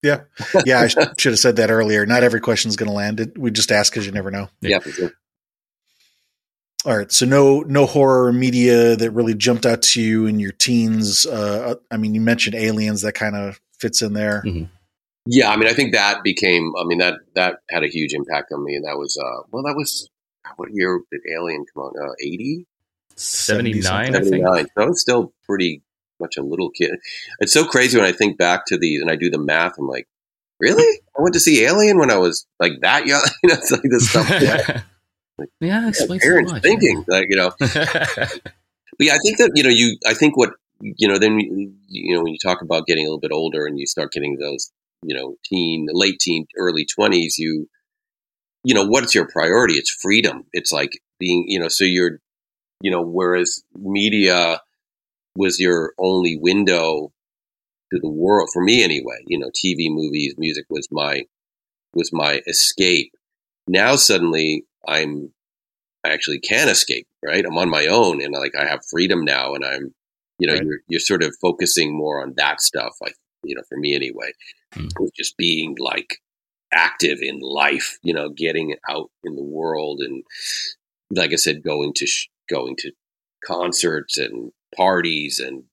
Yeah, yeah. I should have said that earlier. Not every question is going to land. We just ask because you never know. Yeah. yeah all right, so no no horror media that really jumped out to you in your teens. Uh, I mean, you mentioned Aliens, that kind of fits in there. Mm-hmm. Yeah, I mean, I think that became. I mean that that had a huge impact on me, and that was uh, well, that was what year did Alien come out? Uh, 80? 79, 79. So I was still pretty much a little kid. It's so crazy when I think back to these and I do the math. I'm like, really? I went to see Alien when I was like that young. you know, it's like this stuff. Like, yeah, yeah parents so thinking like you know. but yeah, I think that you know you. I think what you know then you know when you talk about getting a little bit older and you start getting those you know teen, late teen, early twenties, you you know what's your priority? It's freedom. It's like being you know so you're you know whereas media was your only window to the world for me anyway you know tv movies music was my was my escape now suddenly I'm I actually can escape, right? I'm on my own and like I have freedom now and I'm you know, right. you're you're sort of focusing more on that stuff. I you know, for me anyway, mm. just being like active in life, you know, getting out in the world and like I said, going to sh- going to concerts and parties and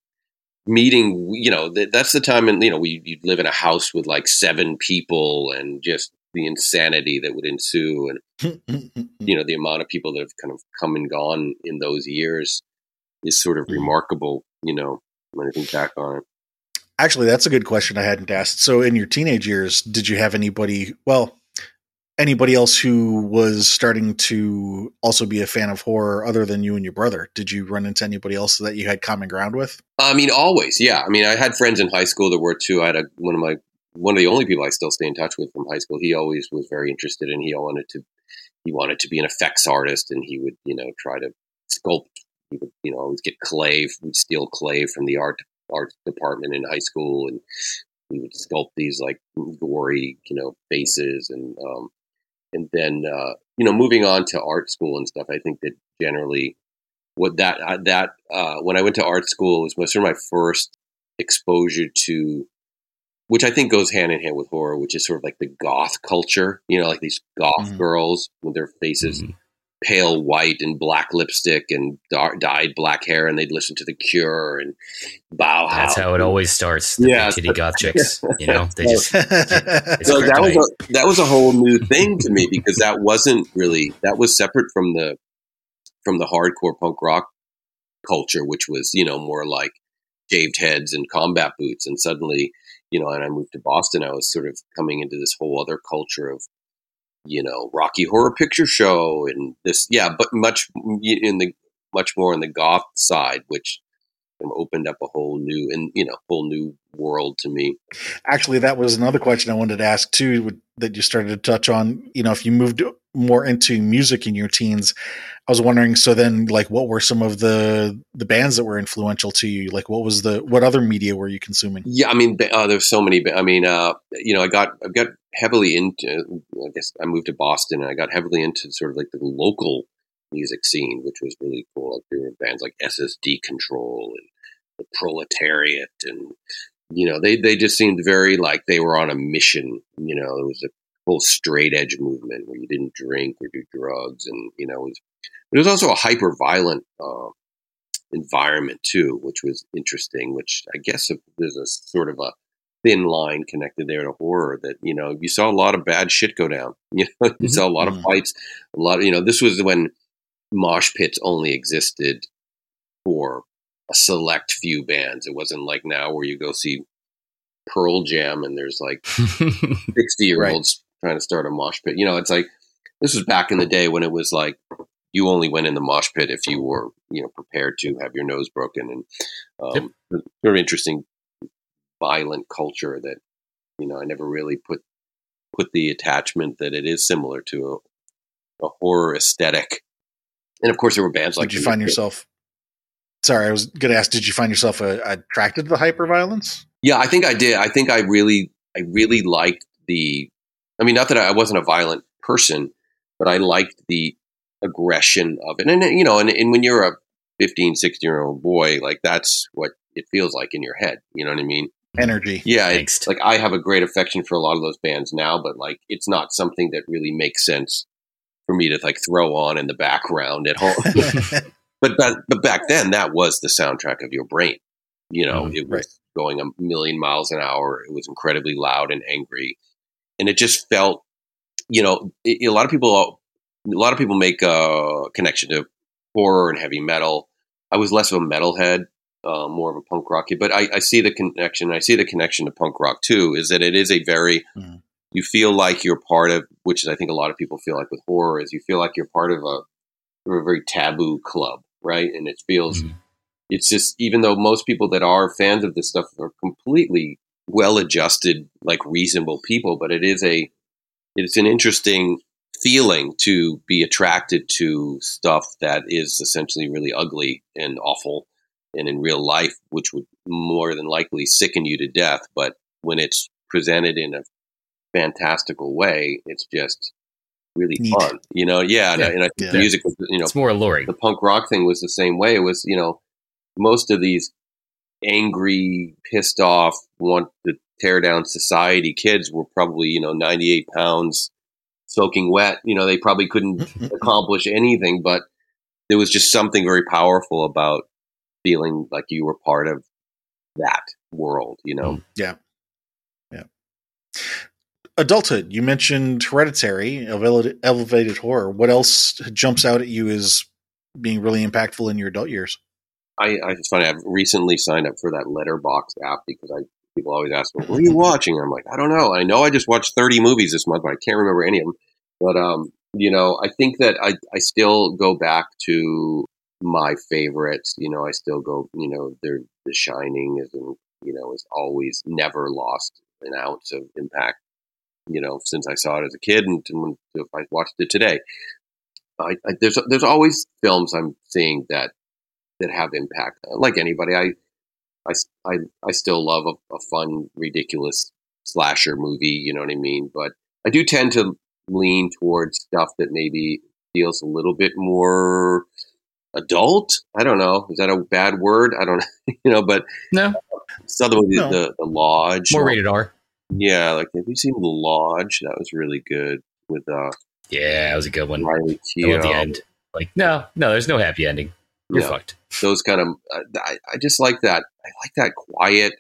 meeting you know that's the time and you know we you live in a house with like seven people and just the insanity that would ensue and you know the amount of people that have kind of come and gone in those years is sort of mm. remarkable you know when i think back on it actually that's a good question i hadn't asked so in your teenage years did you have anybody well anybody else who was starting to also be a fan of horror other than you and your brother? Did you run into anybody else that you had common ground with? I mean always yeah. I mean i had friends in high school that were too. I had a, one of my one of the only people I still stay in touch with from high school. He always was very interested and he wanted to he wanted to be an effects artist and he would, you know, try to sculpt. He would, you know, always get clay, would steal clay from the art art department in high school and he would sculpt these like gory, you know, faces and um and then uh, you know, moving on to art school and stuff, I think that generally what that uh, that uh, when I went to art school was sort of my first exposure to which I think goes hand in hand with horror, which is sort of like the goth culture, you know, like these goth mm-hmm. girls with their faces mm-hmm. Pale white and black lipstick and dyed black hair, and they'd listen to The Cure and Bauhaus. That's how it always starts. The yeah, titty goth chicks, you know, they just. so that was a, that was a whole new thing to me because that wasn't really that was separate from the from the hardcore punk rock culture, which was you know more like shaved heads and combat boots, and suddenly you know, and I moved to Boston, I was sort of coming into this whole other culture of, you know, Rocky Horror Picture Show and this, yeah, but much in the much more in the goth side, which opened up a whole new and you know whole new world to me. Actually, that was another question I wanted to ask too that you started to touch on. You know, if you moved more into music in your teens, I was wondering. So then, like, what were some of the the bands that were influential to you? Like, what was the what other media were you consuming? Yeah, I mean, uh, there's so many. I mean, uh, you know, I got I got heavily into. I guess I moved to Boston, and I got heavily into sort of like the local music scene, which was really cool. Like there were bands like SS Decontrol and the proletariat and you know they they just seemed very like they were on a mission you know it was a whole straight edge movement where you didn't drink or do drugs and you know it was it was also a hyper violent uh, environment too which was interesting which i guess there's a sort of a thin line connected there to horror that you know you saw a lot of bad shit go down you know you mm-hmm. saw a lot of mm-hmm. fights a lot of you know this was when mosh pits only existed for a select few bands. It wasn't like now where you go see Pearl Jam and there's like 60 year olds right. trying to start a mosh pit. You know, it's like this was back in the day when it was like you only went in the mosh pit if you were you know prepared to have your nose broken and um, yep. very interesting violent culture that you know I never really put put the attachment that it is similar to a, a horror aesthetic. And of course, there were bands like. Did you find yourself? Sorry, I was going to ask. Did you find yourself uh, attracted to the hyper violence? Yeah, I think I did. I think I really, I really liked the. I mean, not that I wasn't a violent person, but I liked the aggression of it. And you know, and, and when you're a 15, 16 year old boy, like that's what it feels like in your head. You know what I mean? energy. Yeah, it's like I have a great affection for a lot of those bands now, but like it's not something that really makes sense for me to like throw on in the background at home. but, but but back then, that was the soundtrack of your brain. You know, mm, it was right. going a million miles an hour. It was incredibly loud and angry, and it just felt, you know, it, a lot of people, a lot of people make a connection to horror and heavy metal. I was less of a metalhead uh, more of a punk rock but I, I, see the connection. I see the connection to punk rock too. Is that it is a very mm. You feel like you're part of, which is I think a lot of people feel like with horror is you feel like you're part of a, a very taboo club, right? And it feels mm. it's just even though most people that are fans of this stuff are completely well adjusted, like reasonable people, but it is a it's an interesting feeling to be attracted to stuff that is essentially really ugly and awful and in real life, which would more than likely sicken you to death. But when it's presented in a fantastical way, it's just really Neat. fun. You know, yeah. yeah. And, I, think yeah. the music was, you know, it's more alluring. The punk rock thing was the same way. It was, you know, most of these angry, pissed off, want to tear down society kids were probably, you know, 98 pounds soaking wet. You know, they probably couldn't accomplish anything, but there was just something very powerful about feeling like you were part of that world, you know? Mm, yeah. Yeah. Adulthood, you mentioned hereditary, elevated horror. What else jumps out at you as being really impactful in your adult years? I, I it's funny. I've recently signed up for that Letterboxd app because I people always ask me, "What are you watching?" I'm like, I don't know. I know I just watched 30 movies this month, but I can't remember any of them. But um, you know, I think that I I still go back to my favorites. You know, I still go. You know, The Shining is, you know, is always never lost an ounce of impact. You know, since I saw it as a kid, and when if I watched it today, I, I, there's there's always films I'm seeing that that have impact. Like anybody, I I, I, I still love a, a fun, ridiculous slasher movie. You know what I mean? But I do tend to lean towards stuff that maybe feels a little bit more adult. I don't know. Is that a bad word? I don't know. you know, but no. Southern no. the the Lodge. More rated R. Yeah, like have you seen the Lodge? That was really good with uh Yeah, that was a good one. Riley Keough. The end. Like, no, no, there's no happy ending. You're no. fucked. Those kind of uh, I, I, just like that. I like that quiet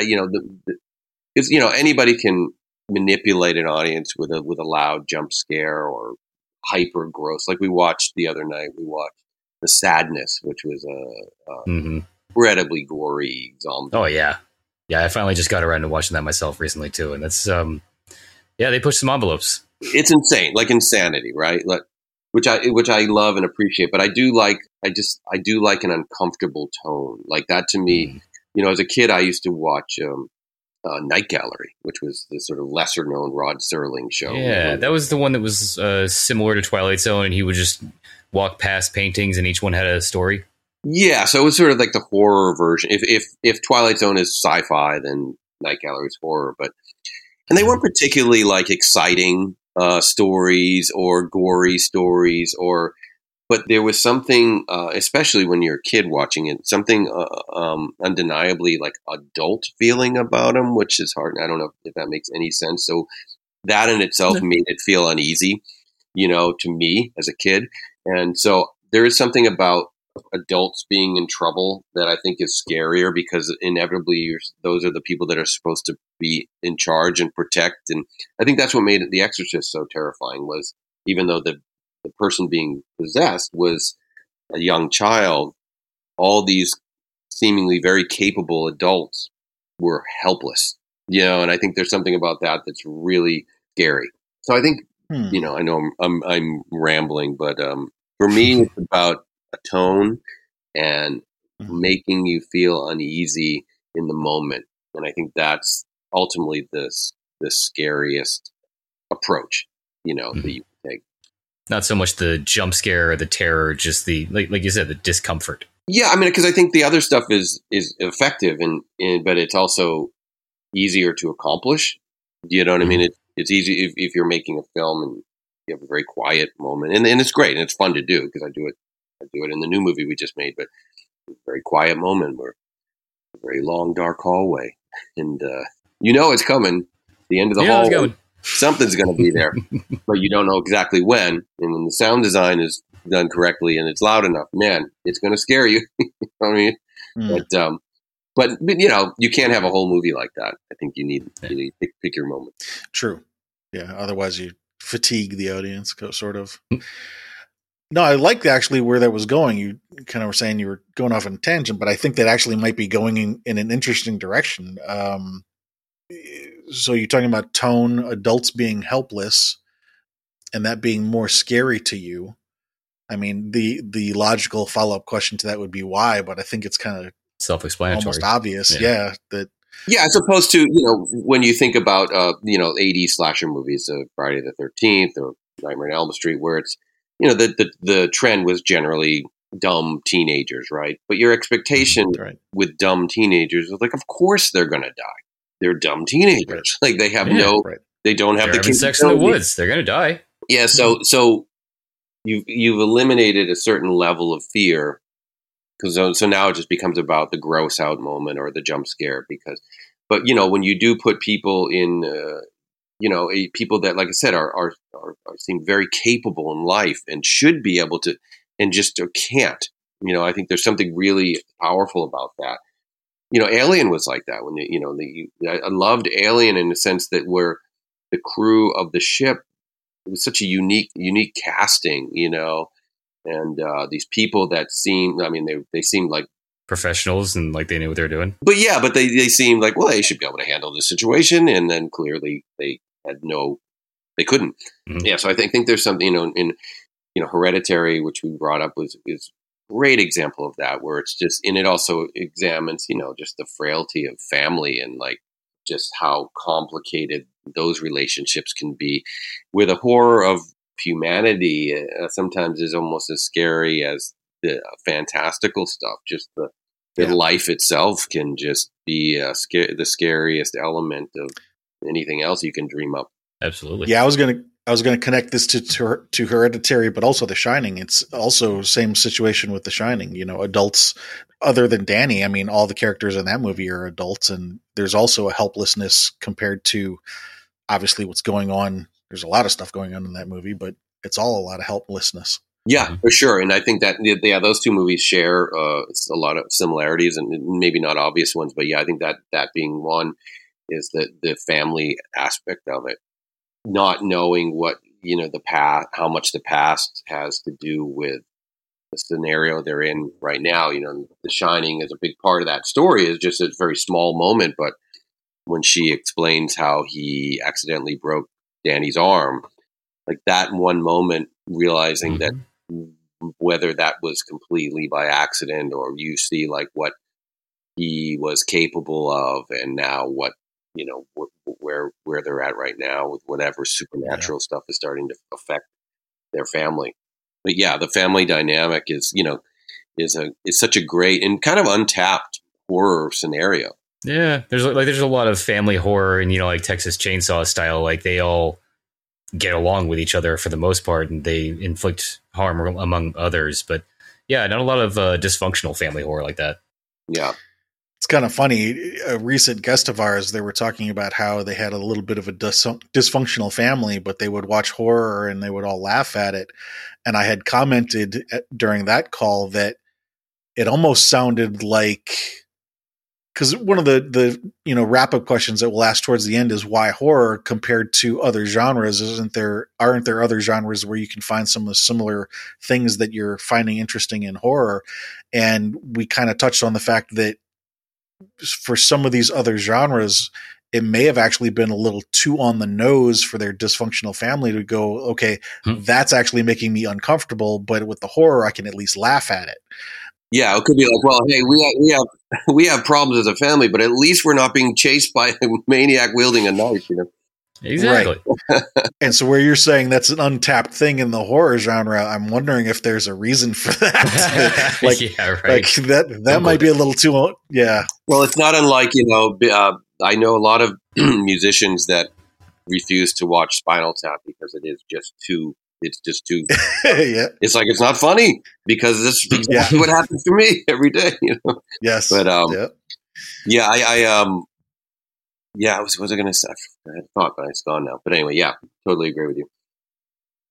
you know, the, because you know anybody can manipulate an audience with a with a loud jump scare or hyper gross. Like we watched the other night, we watched the sadness, which was a, a mm-hmm. incredibly gory zombie. Oh yeah, yeah. I finally just got around to watching that myself recently too, and that's um, yeah, they push some envelopes. It's insane, like insanity, right? Like, which I which I love and appreciate, but I do like I just I do like an uncomfortable tone, like that to me. Mm. You know, as a kid, I used to watch um, uh, Night Gallery, which was the sort of lesser known Rod Serling show. Yeah, that was the one that was uh, similar to Twilight Zone, and he would just walk past paintings and each one had a story? Yeah, so it was sort of like the horror version. If if if Twilight Zone is sci-fi, then Night Gallery is horror. But and they weren't particularly like exciting uh, stories or gory stories or but there was something, uh, especially when you're a kid watching it, something uh, um, undeniably like adult feeling about them, which is hard. I don't know if that makes any sense. So that in itself made it feel uneasy, you know, to me as a kid. And so there is something about adults being in trouble that I think is scarier because inevitably those are the people that are supposed to be in charge and protect. And I think that's what made The Exorcist so terrifying was even though the, the person being possessed was a young child, all these seemingly very capable adults were helpless. You know, and I think there's something about that that's really scary. So I think, hmm. you know, I know I'm, I'm, I'm rambling, but um, For me, it's about a tone and Mhm. making you feel uneasy in the moment, and I think that's ultimately the the scariest approach. You know that Mhm. you take. Not so much the jump scare or the terror, just the like, like you said, the discomfort. Yeah, I mean, because I think the other stuff is is effective, and, and but it's also easier to accomplish. You know what I mean? It's it's easy if, if you're making a film and you have a very quiet moment, and, and it's great and it's fun to do because I do it. I do it in the new movie we just made, but a very quiet moment where a very long dark hallway, and uh, you know it's coming. The end of the yeah, hallway, something's going to be there, but you don't know exactly when. And when the sound design is done correctly and it's loud enough, man, it's going to scare you. you know I mean? Mm. But um, but but, you know, you can't have a whole movie like that. I think you need you need pick, pick your moment. True. Yeah. Otherwise, you fatigue the audience, sort of. No, I like actually where that was going. You kind of were saying you were going off on a tangent, but I think that actually might be going in, in an interesting direction. Um, so you're talking about tone, adults being helpless, and that being more scary to you. I mean, the the logical follow up question to that would be why, but I think it's kind of Self-explanatory. almost obvious. Yeah. Yeah, that Yeah, as opposed to you know when you think about uh, you know '80s slasher movies, uh, Friday the Thirteenth or Nightmare on Elm Street, where it's you know the, the the trend was generally dumb teenagers, right? But your expectation right. with dumb teenagers is like, of course they're going to die. They're dumb teenagers. Like they have Yeah. no, Right. they don't have They're the sex in the woods. They're gonna die. Yeah, so so you've you've eliminated a certain level of fear because so, so now it just becomes about the gross out moment or the jump scare because but you know when you do put people in uh, you know a, people that like I said are, are are seem very capable in life and should be able to and just can't. You know I think there's something really powerful about that. You know Alien was like that when you, you know the I I loved Alien in the sense that where the crew of the ship it was such a unique unique casting you know? And uh, these people that seem i mean they, they seemed like Professionals and like they knew what they were doing. but yeah but they, they seemed like well they should be able to handle this situation and then clearly they had no they couldn't Mhm. yeah so i think, think there's something you know in you know hereditary which we brought up was is great example of that where it's just and it also examines you know just the frailty of family and like just how complicated those relationships can be where the horror of humanity uh, sometimes is almost as scary as the fantastical stuff just the, the Yeah. life itself can just be uh, sca- the scariest element of anything else you can dream up Absolutely. Yeah, I was gonna I was gonna connect this to to, to Hereditary, but also The Shining. It's also same situation with The Shining. You know, adults other than Danny. I mean, all the characters in that movie are adults, and there's also a helplessness compared to obviously what's going on. There's a lot of stuff going on in that movie, but it's all a lot of helplessness. Yeah, Mhm. for sure. And I think that yeah, those two movies share uh, a lot of similarities and maybe not obvious ones, but yeah, I think that that being one is that the family aspect of it, not knowing what you know the past, how much the past has to do with the scenario they're in right now. You know, The Shining is a big part of that story. is just a very small moment, but when she explains how he accidentally broke Danny's arm, like that one moment, realizing that Mhm. whether that was completely by accident or you see like what he was capable of and now what you know wh- where where they're at right now with whatever supernatural stuff is starting to affect their family but yeah the family dynamic is you know is a is such a great and kind of untapped horror scenario Yeah, there's like there's a lot of family horror and you know like Texas Chainsaw style. Like they all get along with each other for the most part, and they inflict harm among others. But yeah, not a lot of uh, dysfunctional family horror like that. yeah kind of funny. A recent guest of ours, they were talking about how they had a little bit of a dis- dysfunctional family, but they would watch horror and they would all laugh at it. And I had commented at, during that call that it almost sounded like because one of the the you know wrap up questions that we'll ask towards the end is why horror compared to other genres isn't there aren't there other genres where you can find some of the similar things that you're finding interesting in horror and we kind of touched on the fact that for some of these other genres it may have actually been a little too on the nose for their dysfunctional family to go, okay, hmm. that's actually making me uncomfortable. But with the horror, I can at least laugh at it. Yeah, it could be like, well, hey, we have, we have we have problems as a family, but at least we're not being chased by a maniac wielding a knife. You know. Exactly. Right. and so where you're saying that's an untapped thing in the horror genre, I'm wondering if there's a reason for that. like, yeah, right. like that that might be a little too yeah. Well, it's not unlike, you know, uh, I know a lot of musicians that refuse to watch Spinal Tap because it is just too it's just too yeah. It's like it's not funny because this is exactly yeah. what happens to me every day, you know. Yes. But um yeah, yeah I, I um yeah, I was, was I going to say? I had thought, but it's gone now. But anyway, yeah, totally agree with you.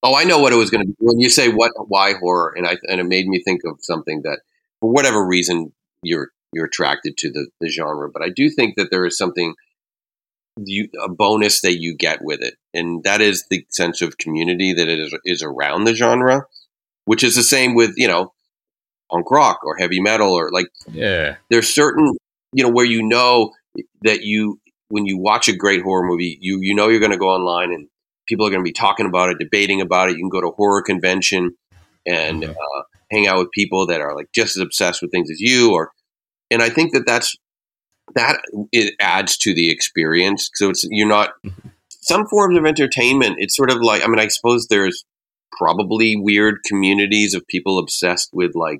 Oh, I know what it was going to be. When you say what, why horror, and I and it made me think of something that, for whatever reason, you're you're attracted to the, the genre. But I do think that there is something, you a bonus that you get with it, and that is the sense of community that it is is around the genre, which is the same with you know, punk rock or heavy metal or like yeah. There's certain you know where you know that you when you watch a great horror movie, you you know you're going to go online and people are going to be talking about it, debating about it. You can go to a horror convention and mm-hmm. uh, hang out with people that are like just as obsessed with things as you. Or, and I think that that's that it adds to the experience. So it's you're not mm-hmm. some forms of entertainment. It's sort of like I mean, I suppose there's probably weird communities of people obsessed with like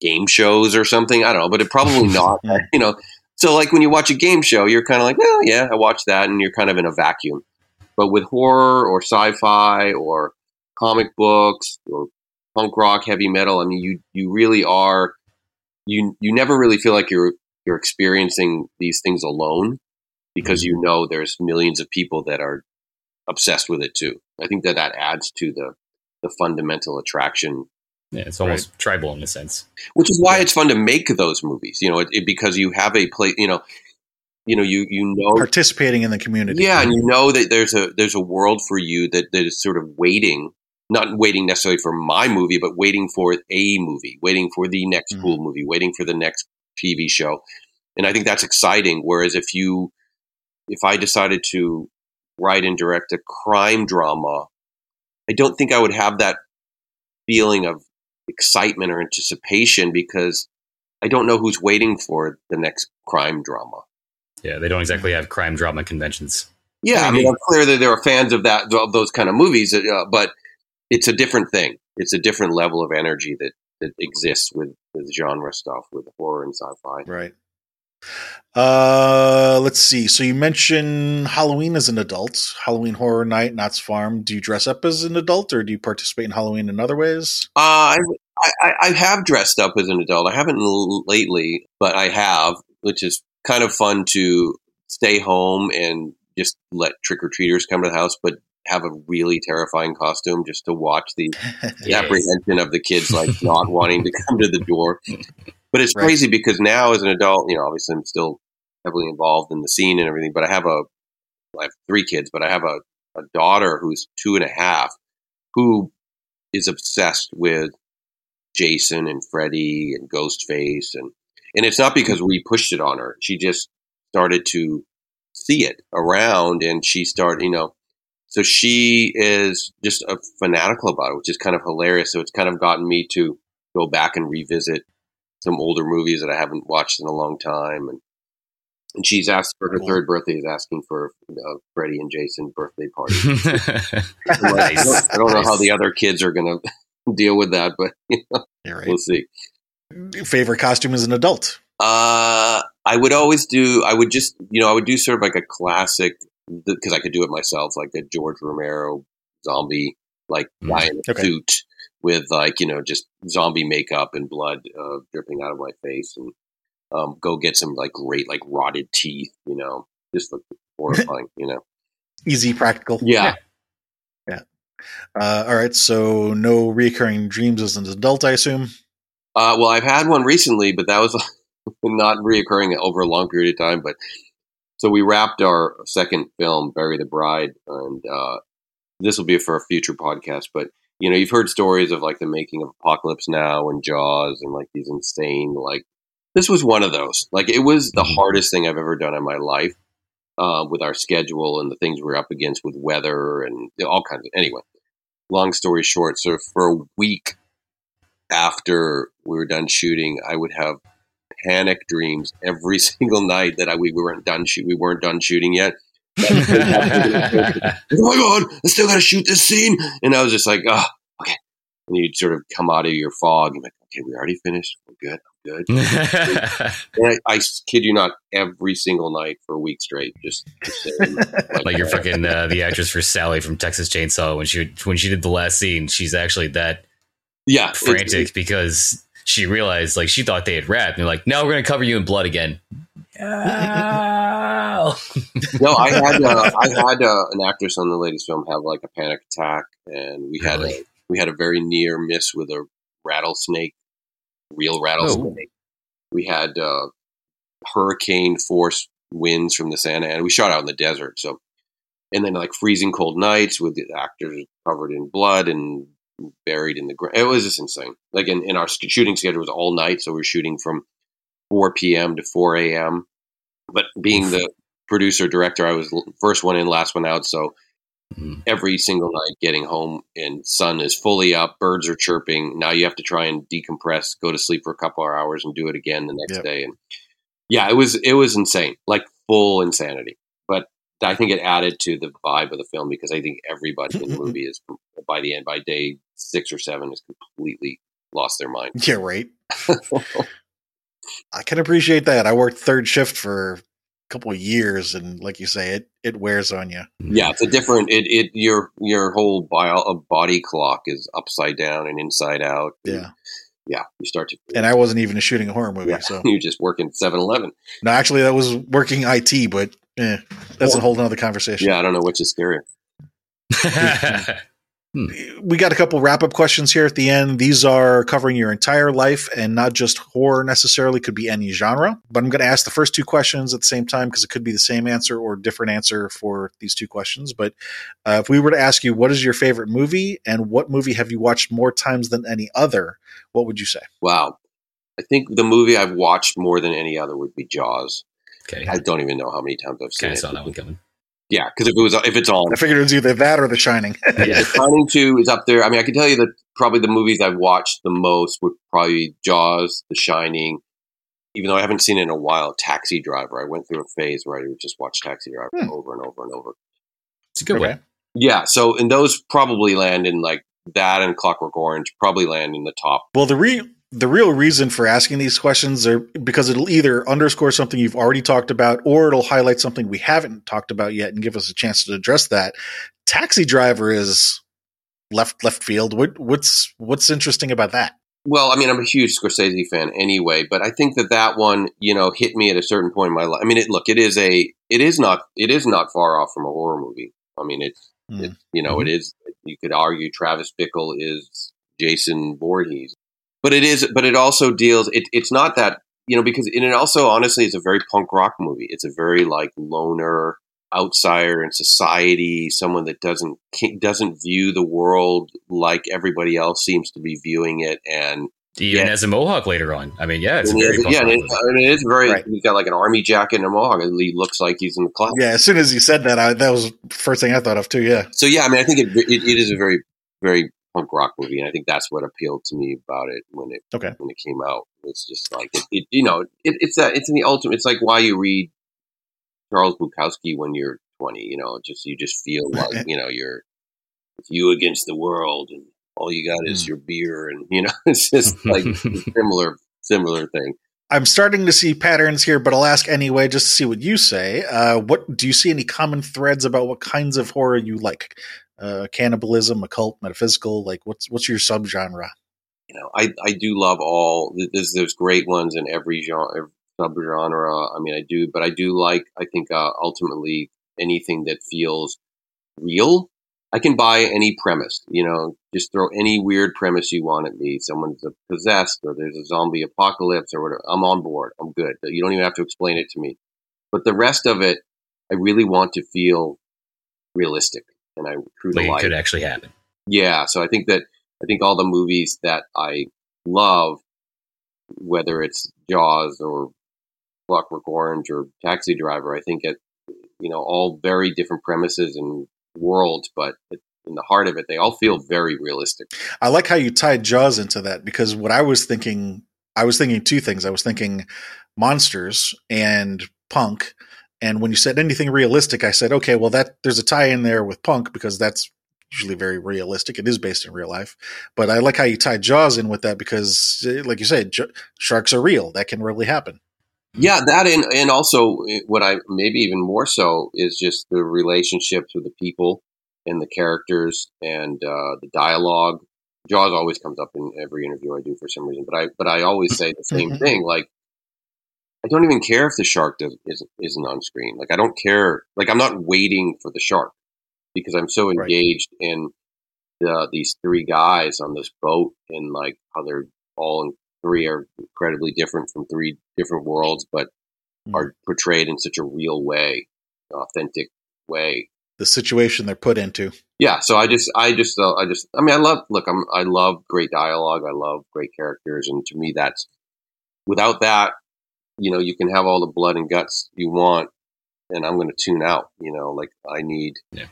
game shows or something. I don't know, but it probably not. you know, so, like when you watch a game show, you're kind of like, well, yeah, I watched that, and you're kind of in a vacuum. But with horror or sci-fi or comic books or punk rock, heavy metal, I mean, you you really are you you never really feel like you're you're experiencing these things alone because you mm-hmm. know there's millions of people that are obsessed with it too. I think that that adds to the the fundamental attraction yeah, it's almost right. tribal in a sense. Which is why yeah. it's fun to make those movies. You know, it, it, because you have a place. You know, you know, you you know, participating in the community. Yeah, and you know that there's a there's a world for you that that is sort of waiting, not waiting necessarily for my movie, but waiting for a movie, waiting for the next mm-hmm. cool movie, waiting for the next TV show, and I think that's exciting. Whereas if you, if I decided to write and direct a crime drama, I don't think I would have that feeling of excitement or anticipation because I don't know who's waiting for the next crime drama. Yeah, they don't exactly have crime drama conventions. Yeah, I mean, I'm clear that there are fans of that of those kind of movies, uh, but it's a different thing. It's a different level of energy that that exists with with genre stuff, with horror and sci-fi. Right. Uh, let's see. So you mentioned Halloween as an adult, Halloween Horror Night, Knott's Farm. Do you dress up as an adult, or do you participate in Halloween in other ways? Uh, I, I, I have dressed up as an adult. I haven't lately, but I have, which is kind of fun to stay home and just let trick or treaters come to the house, but have a really terrifying costume just to watch the, the apprehension of the kids like not wanting to come to the door. But it's right. crazy because now as an adult, you know, obviously I'm still heavily involved in the scene and everything, but I have a, I have three kids, but I have a, a daughter who's two and a half who is obsessed with Jason and Freddy and Ghostface. And, and it's not because we pushed it on her. She just started to see it around and she started, you know, so she is just a fanatical about it, which is kind of hilarious. So it's kind of gotten me to go back and revisit some older movies that I haven't watched in a long time, and and she's asked for her cool. third birthday is asking for uh, Freddy and Jason birthday party. I, don't, I don't know how the other kids are going to deal with that, but you know, right. we'll see. Favorite costume as an adult? Uh, I would always do. I would just, you know, I would do sort of like a classic because I could do it myself, like a George Romero zombie, like mm. guy in a okay. suit with like you know just zombie makeup and blood uh, dripping out of my face, and um, go get some like great like rotted teeth, you know, just look horrifying, you know. Easy, practical. Yeah. Yeah. Uh, all right. So no recurring dreams as an adult, I assume. Uh, well, I've had one recently, but that was not reoccurring over a long period of time. But so we wrapped our second film, Bury the Bride, and uh, this will be for a future podcast. But you know, you've heard stories of like the making of Apocalypse Now and Jaws and like these insane, like, this was one of those. Like, it was the mm-hmm. hardest thing I've ever done in my life. uh, with our schedule and the things we're up against with weather and all kinds of. Anyway, long story short, so for a week after we were done shooting, I would have panic dreams every single night that I, we weren't done shoot, we weren't done shooting yet. Oh my god, I still got to shoot this scene, and I was just like, oh, okay. And you'd sort of come out of your fog and like, okay, we already finished. We're good. I'm good. and I, I, kid you not, every single night for a week straight, just, just like, like you're fucking uh, the actress for Sally from Texas Chainsaw when she when she did the last scene. She's actually that yeah frantic because she realized like she thought they had wrapped. And they're like, now we're gonna cover you in blood again. no, I had uh, I had uh, an actress on the latest film have like a panic attack, and we had really? a we had a very near miss with a rattlesnake, real rattlesnake. Oh. We had uh, hurricane force winds from the Santa Ana. We shot out in the desert, so and then like freezing cold nights with the actors covered in blood and buried in the ground. It was just insane. Like in, in our shooting schedule was all night, so we are shooting from 4 p.m. to 4 a.m. But being the producer director, I was first one in, last one out. So mm-hmm. every single night, getting home and sun is fully up, birds are chirping. Now you have to try and decompress, go to sleep for a couple of hours, and do it again the next yep. day. And yeah, it was it was insane, like full insanity. But I think it added to the vibe of the film because I think everybody in the movie is by the end, by day six or seven, is completely lost their mind. Yeah, right. I can appreciate that. I worked third shift for a couple of years, and like you say, it it wears on you. Yeah, it's a different. It it your your whole bio, body clock is upside down and inside out. Yeah. yeah, you start to. And I wasn't even shooting a horror movie, yeah, so you just working 7-Eleven. No, actually, that was working IT, but eh, that's a whole other conversation. Yeah, I don't know which is scarier. Hmm. We got a couple wrap up questions here at the end. These are covering your entire life and not just horror necessarily, could be any genre. But I'm going to ask the first two questions at the same time because it could be the same answer or different answer for these two questions. But uh, if we were to ask you, what is your favorite movie and what movie have you watched more times than any other, what would you say? Wow. I think the movie I've watched more than any other would be Jaws. Okay. I don't even know how many times I've seen okay, it. I saw that one coming. Yeah, because if it was if it's on, I figured it was either that or The Shining. yeah, The Shining Two is up there. I mean, I can tell you that probably the movies I've watched the most would probably be Jaws, The Shining. Even though I haven't seen it in a while, Taxi Driver. I went through a phase where I would just watch Taxi Driver hmm. over and over and over. It's a good okay. one. Yeah, so and those probably land in like that and Clockwork Orange probably land in the top. Well, the re the real reason for asking these questions are because it'll either underscore something you've already talked about or it'll highlight something we haven't talked about yet and give us a chance to address that. Taxi Driver is left left field. What, what's what's interesting about that? Well, I mean, I'm a huge Scorsese fan anyway, but I think that that one, you know, hit me at a certain point in my life. I mean, it, look, it is a, it is not, it is not far off from a horror movie. I mean, it's, mm. it, you know, mm-hmm. it is. You could argue Travis Bickle is Jason Voorhees but it is but it also deals it, it's not that you know because and it also honestly is a very punk rock movie it's a very like loner outsider in society someone that doesn't doesn't view the world like everybody else seems to be viewing it and even yeah. as a mohawk later on. I mean, yeah, it's very yeah, and it, I mean, it's very. Right. He's got like an army jacket and a mohawk. and He looks like he's in the club. Yeah, as soon as you said that, I, that was the first thing I thought of too. Yeah. So yeah, I mean, I think it, it, it is a very, very punk rock movie, and I think that's what appealed to me about it when it okay. when it came out. It's just like it, it you know, it, it's a, it's in the ultimate. It's like why you read Charles Bukowski when you're 20. You know, just you just feel like you know you're it's you against the world, and all you got is mm. your beer, and you know, it's just like similar similar thing. I'm starting to see patterns here, but I'll ask anyway just to see what you say. Uh, what do you see any common threads about what kinds of horror you like? uh, cannibalism, occult, metaphysical? Like, what's what's your subgenre? You know, I I do love all. There's there's great ones in every genre, subgenre. I mean, I do, but I do like. I think uh, ultimately anything that feels real. I can buy any premise. You know, just throw any weird premise you want at me. Someone's possessed, or there's a zombie apocalypse, or whatever. I'm on board. I'm good. You don't even have to explain it to me. But the rest of it, I really want to feel realistic and I true to life. It could actually happen. Yeah, so I think that I think all the movies that I love, whether it's Jaws or Clockwork Orange or Taxi Driver, I think it you know, all very different premises and worlds, but in the heart of it, they all feel very realistic. I like how you tied Jaws into that because what I was thinking, I was thinking two things. I was thinking monsters and punk. And when you said anything realistic, I said, okay, well, that there's a tie in there with punk because that's usually very realistic. It is based in real life, but I like how you tied Jaws in with that because, eh, like you said, j- sharks are real. That can really happen. Yeah, that and and also eh, what I maybe even more so is just the relationships with the people and the characters and uh, the dialogue. Jaws always comes up in every interview I do for some reason, but I but I always say the same mm-hmm. thing. Like I don't even care if the shark does, isn't isn't on screen. Like I don't care. Like I'm not waiting for the shark because I'm so engaged right. in the, these three guys on this boat and like how they're all in, three are incredibly different from three different worlds, but mm. are portrayed in such a real way, authentic way. The situation they're put into. Yeah, so I just, I just, uh, I just, I mean, I love. Look, I'm, I love great dialogue. I love great characters, and to me, that's without that, you know, you can have all the blood and guts you want, and I'm going to tune out. You know, like I need. Yeah.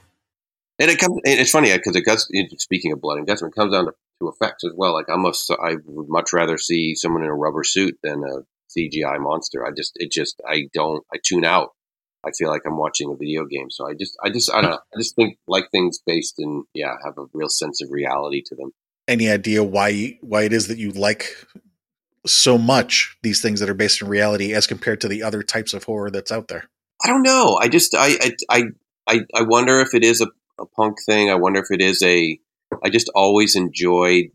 And it comes. It's funny because it goes. Speaking of blood and guts, when it comes down to, to effects as well. Like I must, I would much rather see someone in a rubber suit than a CGI monster. I just, it just, I don't. I tune out. I feel like I'm watching a video game. So I just, I just, I don't know. I just think like things based in, yeah, have a real sense of reality to them. Any idea why why it is that you like so much these things that are based in reality as compared to the other types of horror that's out there? I don't know. I just I I I I wonder if it is a, a punk thing. I wonder if it is a. I just always enjoyed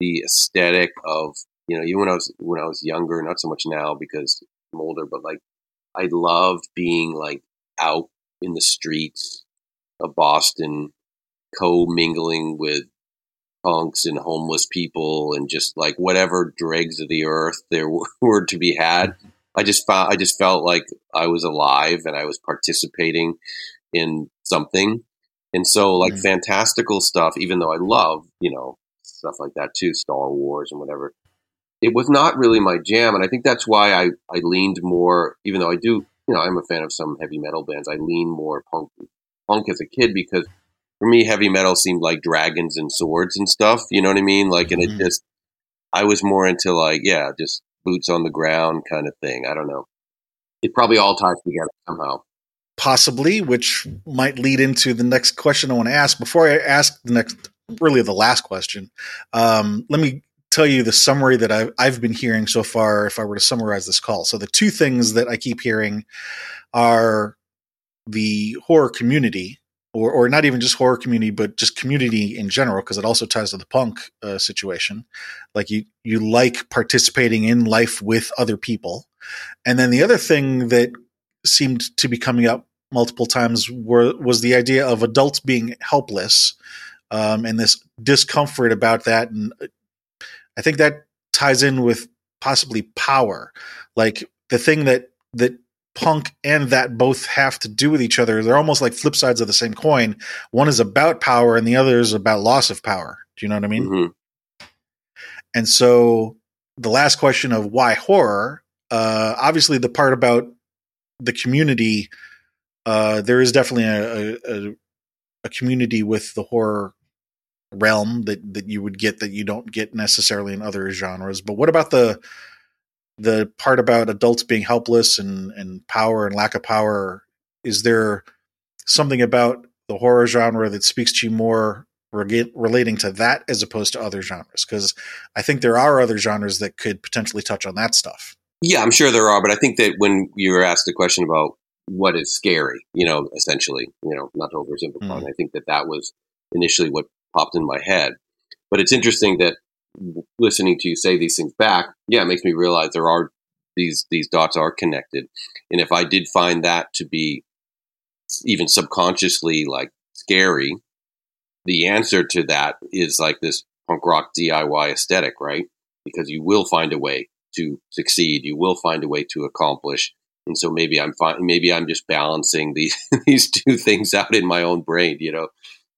the aesthetic of you know even when I was when I was younger, not so much now because I'm older, but like I loved being like out in the streets of Boston, co-mingling with punks and homeless people and just like whatever dregs of the earth there were to be had. I just found I just felt like I was alive and I was participating in something. And so like mm-hmm. fantastical stuff, even though I love, you know, stuff like that too, Star Wars and whatever, it was not really my jam. And I think that's why I, I leaned more, even though I do, you know, I'm a fan of some heavy metal bands, I lean more punk punk as a kid because for me, heavy metal seemed like dragons and swords and stuff. You know what I mean? Like, and mm-hmm. it just, I was more into like, yeah, just boots on the ground kind of thing. I don't know. It probably all ties together somehow. Possibly, which might lead into the next question I want to ask. Before I ask the next, really the last question, um, let me tell you the summary that I've, I've been hearing so far. If I were to summarize this call, so the two things that I keep hearing are the horror community or, or not even just horror community, but just community in general, because it also ties to the punk uh, situation. Like you, you like participating in life with other people. And then the other thing that seemed to be coming up multiple times were, was the idea of adults being helpless um, and this discomfort about that. And uh, I think that ties in with possibly power. Like the thing that, that punk and that both have to do with each other. They're almost like flip sides of the same coin. One is about power and the other is about loss of power. Do you know what I mean? Mm-hmm. And so the last question of why horror, uh, obviously the part about the community, uh, there is definitely a, a, a community with the horror realm that, that you would get that you don't get necessarily in other genres. But what about the the part about adults being helpless and, and power and lack of power, is there something about the horror genre that speaks to you more re- relating to that as opposed to other genres? Because I think there are other genres that could potentially touch on that stuff. Yeah, I'm sure there are, but I think that when you were asked the question about what is scary, you know, essentially, you know, not to oversimplify, mm. I think that that was initially what popped in my head. But it's interesting that listening to you say these things back, yeah, it makes me realize there are these these dots are connected. And if I did find that to be even subconsciously like scary, the answer to that is like this punk rock DIY aesthetic, right? Because you will find a way to succeed, you will find a way to accomplish. And so maybe I'm fine. Maybe I'm just balancing these these two things out in my own brain, you know,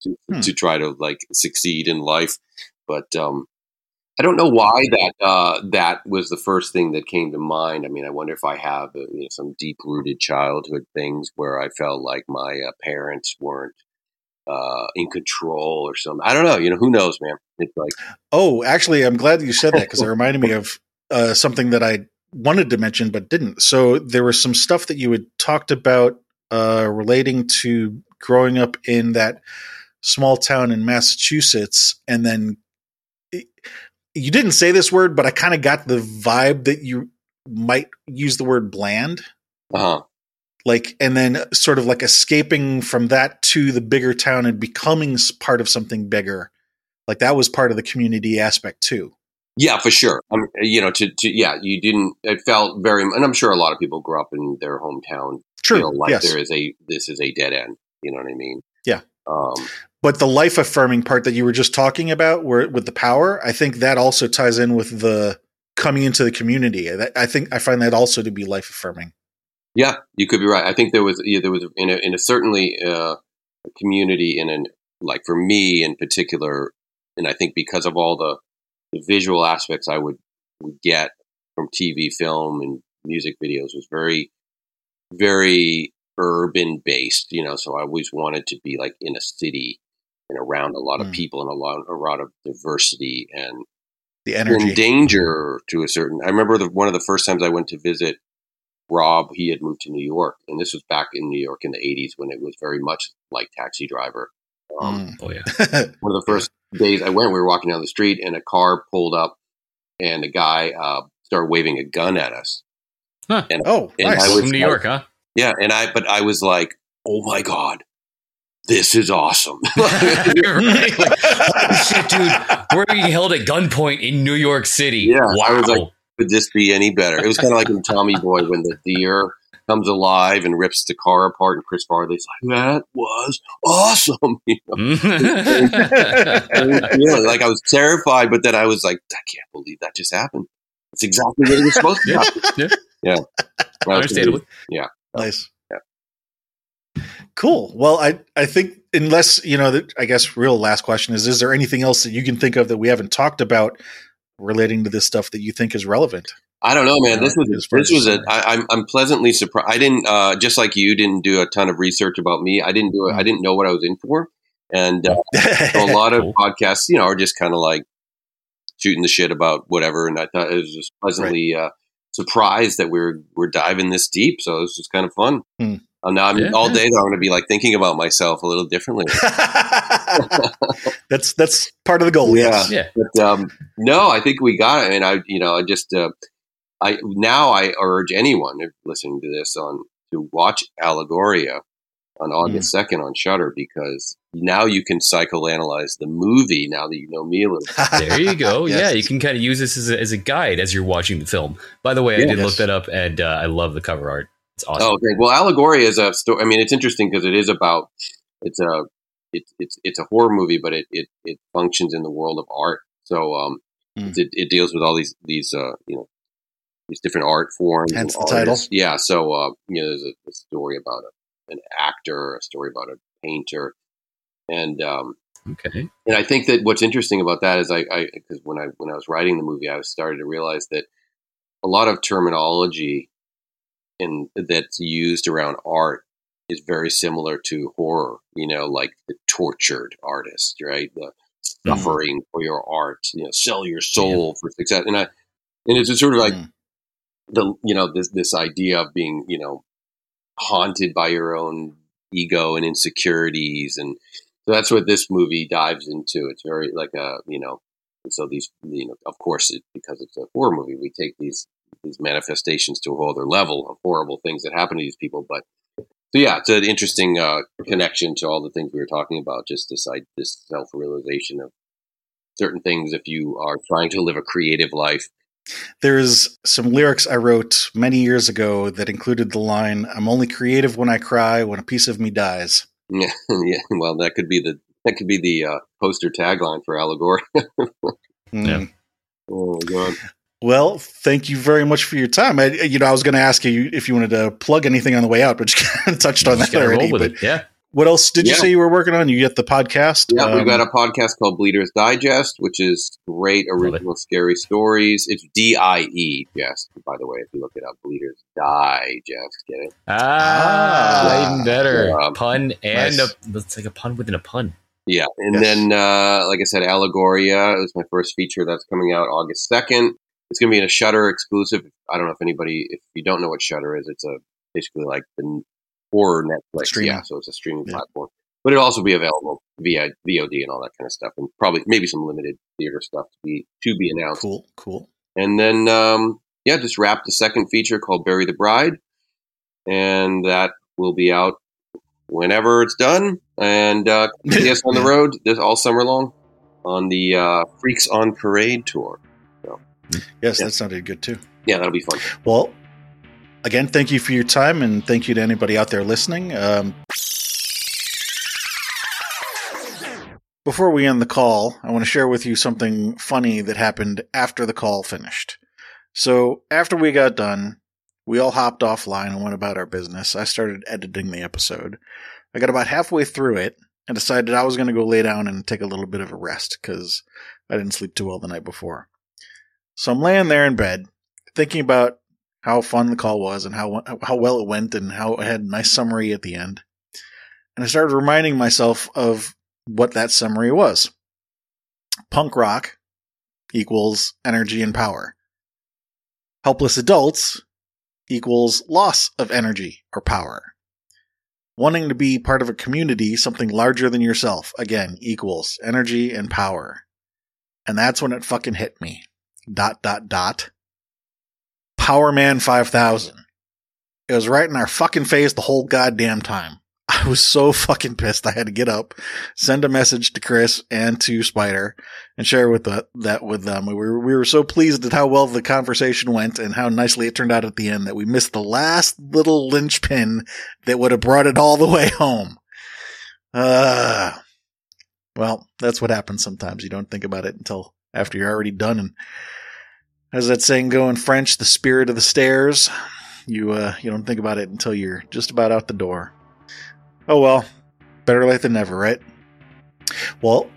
to, hmm. to try to like succeed in life. But um, I don't know why that uh, that was the first thing that came to mind. I mean, I wonder if I have uh, you know, some deep rooted childhood things where I felt like my uh, parents weren't uh, in control or something. I don't know. You know, who knows, man? It's like, oh, actually, I'm glad you said that because it reminded me of uh, something that I wanted to mention but didn't. So there was some stuff that you had talked about uh, relating to growing up in that small town in Massachusetts, and then you didn't say this word, but I kind of got the vibe that you might use the word bland. uh-huh. Like, and then sort of like escaping from that to the bigger town and becoming part of something bigger. Like that was part of the community aspect too. Yeah, for sure. Um, you know, to, to yeah, you didn't. It felt very, and I'm sure a lot of people grew up in their hometown. True. Feel like yes. there is a this is a dead end. You know what I mean? Yeah. Um, but the life affirming part that you were just talking about, where with the power, I think that also ties in with the coming into the community. I think I find that also to be life affirming. Yeah, you could be right. I think there was yeah, there was in a, in a certainly uh, a community in an like for me in particular, and I think because of all the, the visual aspects I would, would get from TV, film, and music videos was very very urban based. You know, so I always wanted to be like in a city and around a lot of Mm. people and a lot a lot of diversity and The energy. in danger to a certain. I remember the, one of the first times I went to visit Rob. He had moved to New York, and this was back in New York in the '80s when it was very much like Taxi Driver. Um, Mm. Oh yeah. One of the first days I went, we were walking down the street, and a car pulled up, and a guy uh, started waving a gun at us. oh, And nice. I was- From New York, huh? Yeah, and I, but I was like, "Oh my god, this is awesome!" Right. Like, shit, dude. We're being held at gunpoint in New York City. Yeah, Wow. I was like- Could this be any better? It was kind of like in Tommy Boy when the deer comes alive and rips the car apart, and Chris Farley's like, "That was awesome." You know? Yeah, like I was terrified, but then I was like, "I can't believe that just happened." It's exactly what it was supposed to Yeah, happen. yeah. I was Understandably. nice. Yeah. Cool. Well, I I think unless you know, that I guess real last question is: Is there anything else that you can think of that we haven't talked about relating to this stuff that you think is relevant? I don't know, man. This was far this as- was a. I, I'm I'm pleasantly surprised. I didn't uh, just like you didn't do a ton of research about me. I didn't do it. I didn't know what I was in for, and uh, so a lot of podcasts, you know, are just kind of like shooting the shit about whatever. And I thought it was just pleasantly uh, surprised that we're we're diving this deep. So this was just kind of fun. Hmm. Uh, now I'm Yeah, all yeah. day. Though, I'm going to be like thinking about myself a little differently. that's that's part of the goal. Yeah. Yes. Yeah. But um, no, I think we got it. And I, you know, I just, uh, I now I urge anyone listening to this on to watch Allegoria on August second on Shudder because now you can psychoanalyze the movie. Now that you know me a little. There you go. Yes. Yeah, you can kind of use this as a, as a guide as you're watching the film. By the way, I did Yes. look that up, and uh, I love the cover art. It's awesome. Oh, okay. Well, Allegoria is a story. I mean, it's interesting because it is about it's a it's it's it's a horror movie, but it it, it functions in the world of art. So um, Hmm. it, it deals with all these these uh you know these different art forms. Hence and the title. Yeah. So uh, you know, there's a, a story about a, an actor, a story about a painter, and um, Okay. and I think that what's interesting about that is I, I because when I when I was writing the movie, I was started to realize that a lot of terminology in that's used around art is very similar to horror. You know, like the tortured artist, right? The suffering for your art. You know, sell your soul for success. And I and it's just sort of like Mm. The you know this this idea of being you know haunted by your own ego and insecurities and so that's what this movie dives into. It's very like a you know so these you know of course it, because it's a horror movie we take these these manifestations to a whole other level of horrible things that happen to these people but so yeah it's an interesting uh, connection to all the things we were talking about just this this self-realization of certain things if you are trying to live a creative life There's some lyrics I wrote many years ago that included the line, I'm only creative when I cry, when a piece of me dies. Yeah, yeah. Well, that could be the that could be the uh, poster tagline for Allegoria. Mm. Yeah. oh my god! Well, thank you very much for your time. I, you know, I was going to ask you if you wanted to plug anything on the way out, but you kind of touched on that already. with but it. Yeah. What else did you say you were working on? You get the podcast. Yeah, Um, we've got a podcast called Bleeders Digest, which is great original scary stories. It's D I E Jest, by the way, if you look it up. Bleeders Digest, get it? Ah, Ah. even better. Yeah. Pun and Nice. a, it's like a pun within a pun. Yeah, and Yes. then uh, like I said, Allegoria is my first feature that's coming out August second. It's going to be in a Shudder exclusive. I don't know if anybody, if you don't know what Shudder is, it's a basically like the horror Netflix. Streaming. Yeah, so it's a streaming Yeah. platform, but it'll also be available via VOD and all that kind of stuff, and probably maybe some limited theater stuff to be to be announced. Cool, cool. And then, um, yeah, just wrapped the second feature called Bury the Bride. And that will be out whenever it's done. And uh, see us on the road this all summer long on the uh, Freaks on Parade tour. Yes, Yeah. that sounded good too. Yeah, that'll be fun. Well, again, thank you for your time, and thank you to anybody out there listening. Um, before we end the call, I want to share with you something funny that happened after the call finished. So, after we got done, we all hopped offline and went about our business. I started editing the episode. I got about halfway through it and decided I was going to go lay down and take a little bit of a rest because I didn't sleep too well the night before. So I'm laying there in bed, thinking about how fun the call was and how how well it went and how it had a nice summary at the end. And I started reminding myself of what that summary was. Punk rock equals energy and power. Helpless adults equals loss of energy or power. Wanting to be part of a community, something larger than yourself, again, equals energy and power. And that's when it fucking hit me. Dot, dot, dot. Powerman 5000. It was right in our fucking face the whole goddamn time. I was so fucking pissed. I had to get up, send a message to Chris and to Spider, and share with the, that with them. We were we were so pleased at how well the conversation went and how nicely it turned out at the end that we missed the last little linchpin that would have brought it all the way home. Uh, well, that's what happens sometimes. You don't think about it until after you're already done. And as that saying go in French, the spirit of the stairs. You uh, you don't think about it until you're just about out the door. Oh well, better late than never, right? Well,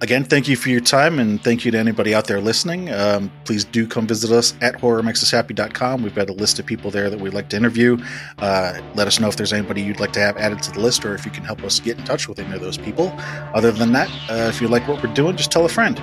again, thank you for your time, and thank you to anybody out there listening. Um, please do come visit us at horrormakesushappy.com. We've got a list of people there that we'd like to interview. Uh, let us know if there's anybody you'd like to have added to the list, or if you can help us get in touch with any of those people. Other than that, uh, if you like what we're doing, just tell a friend.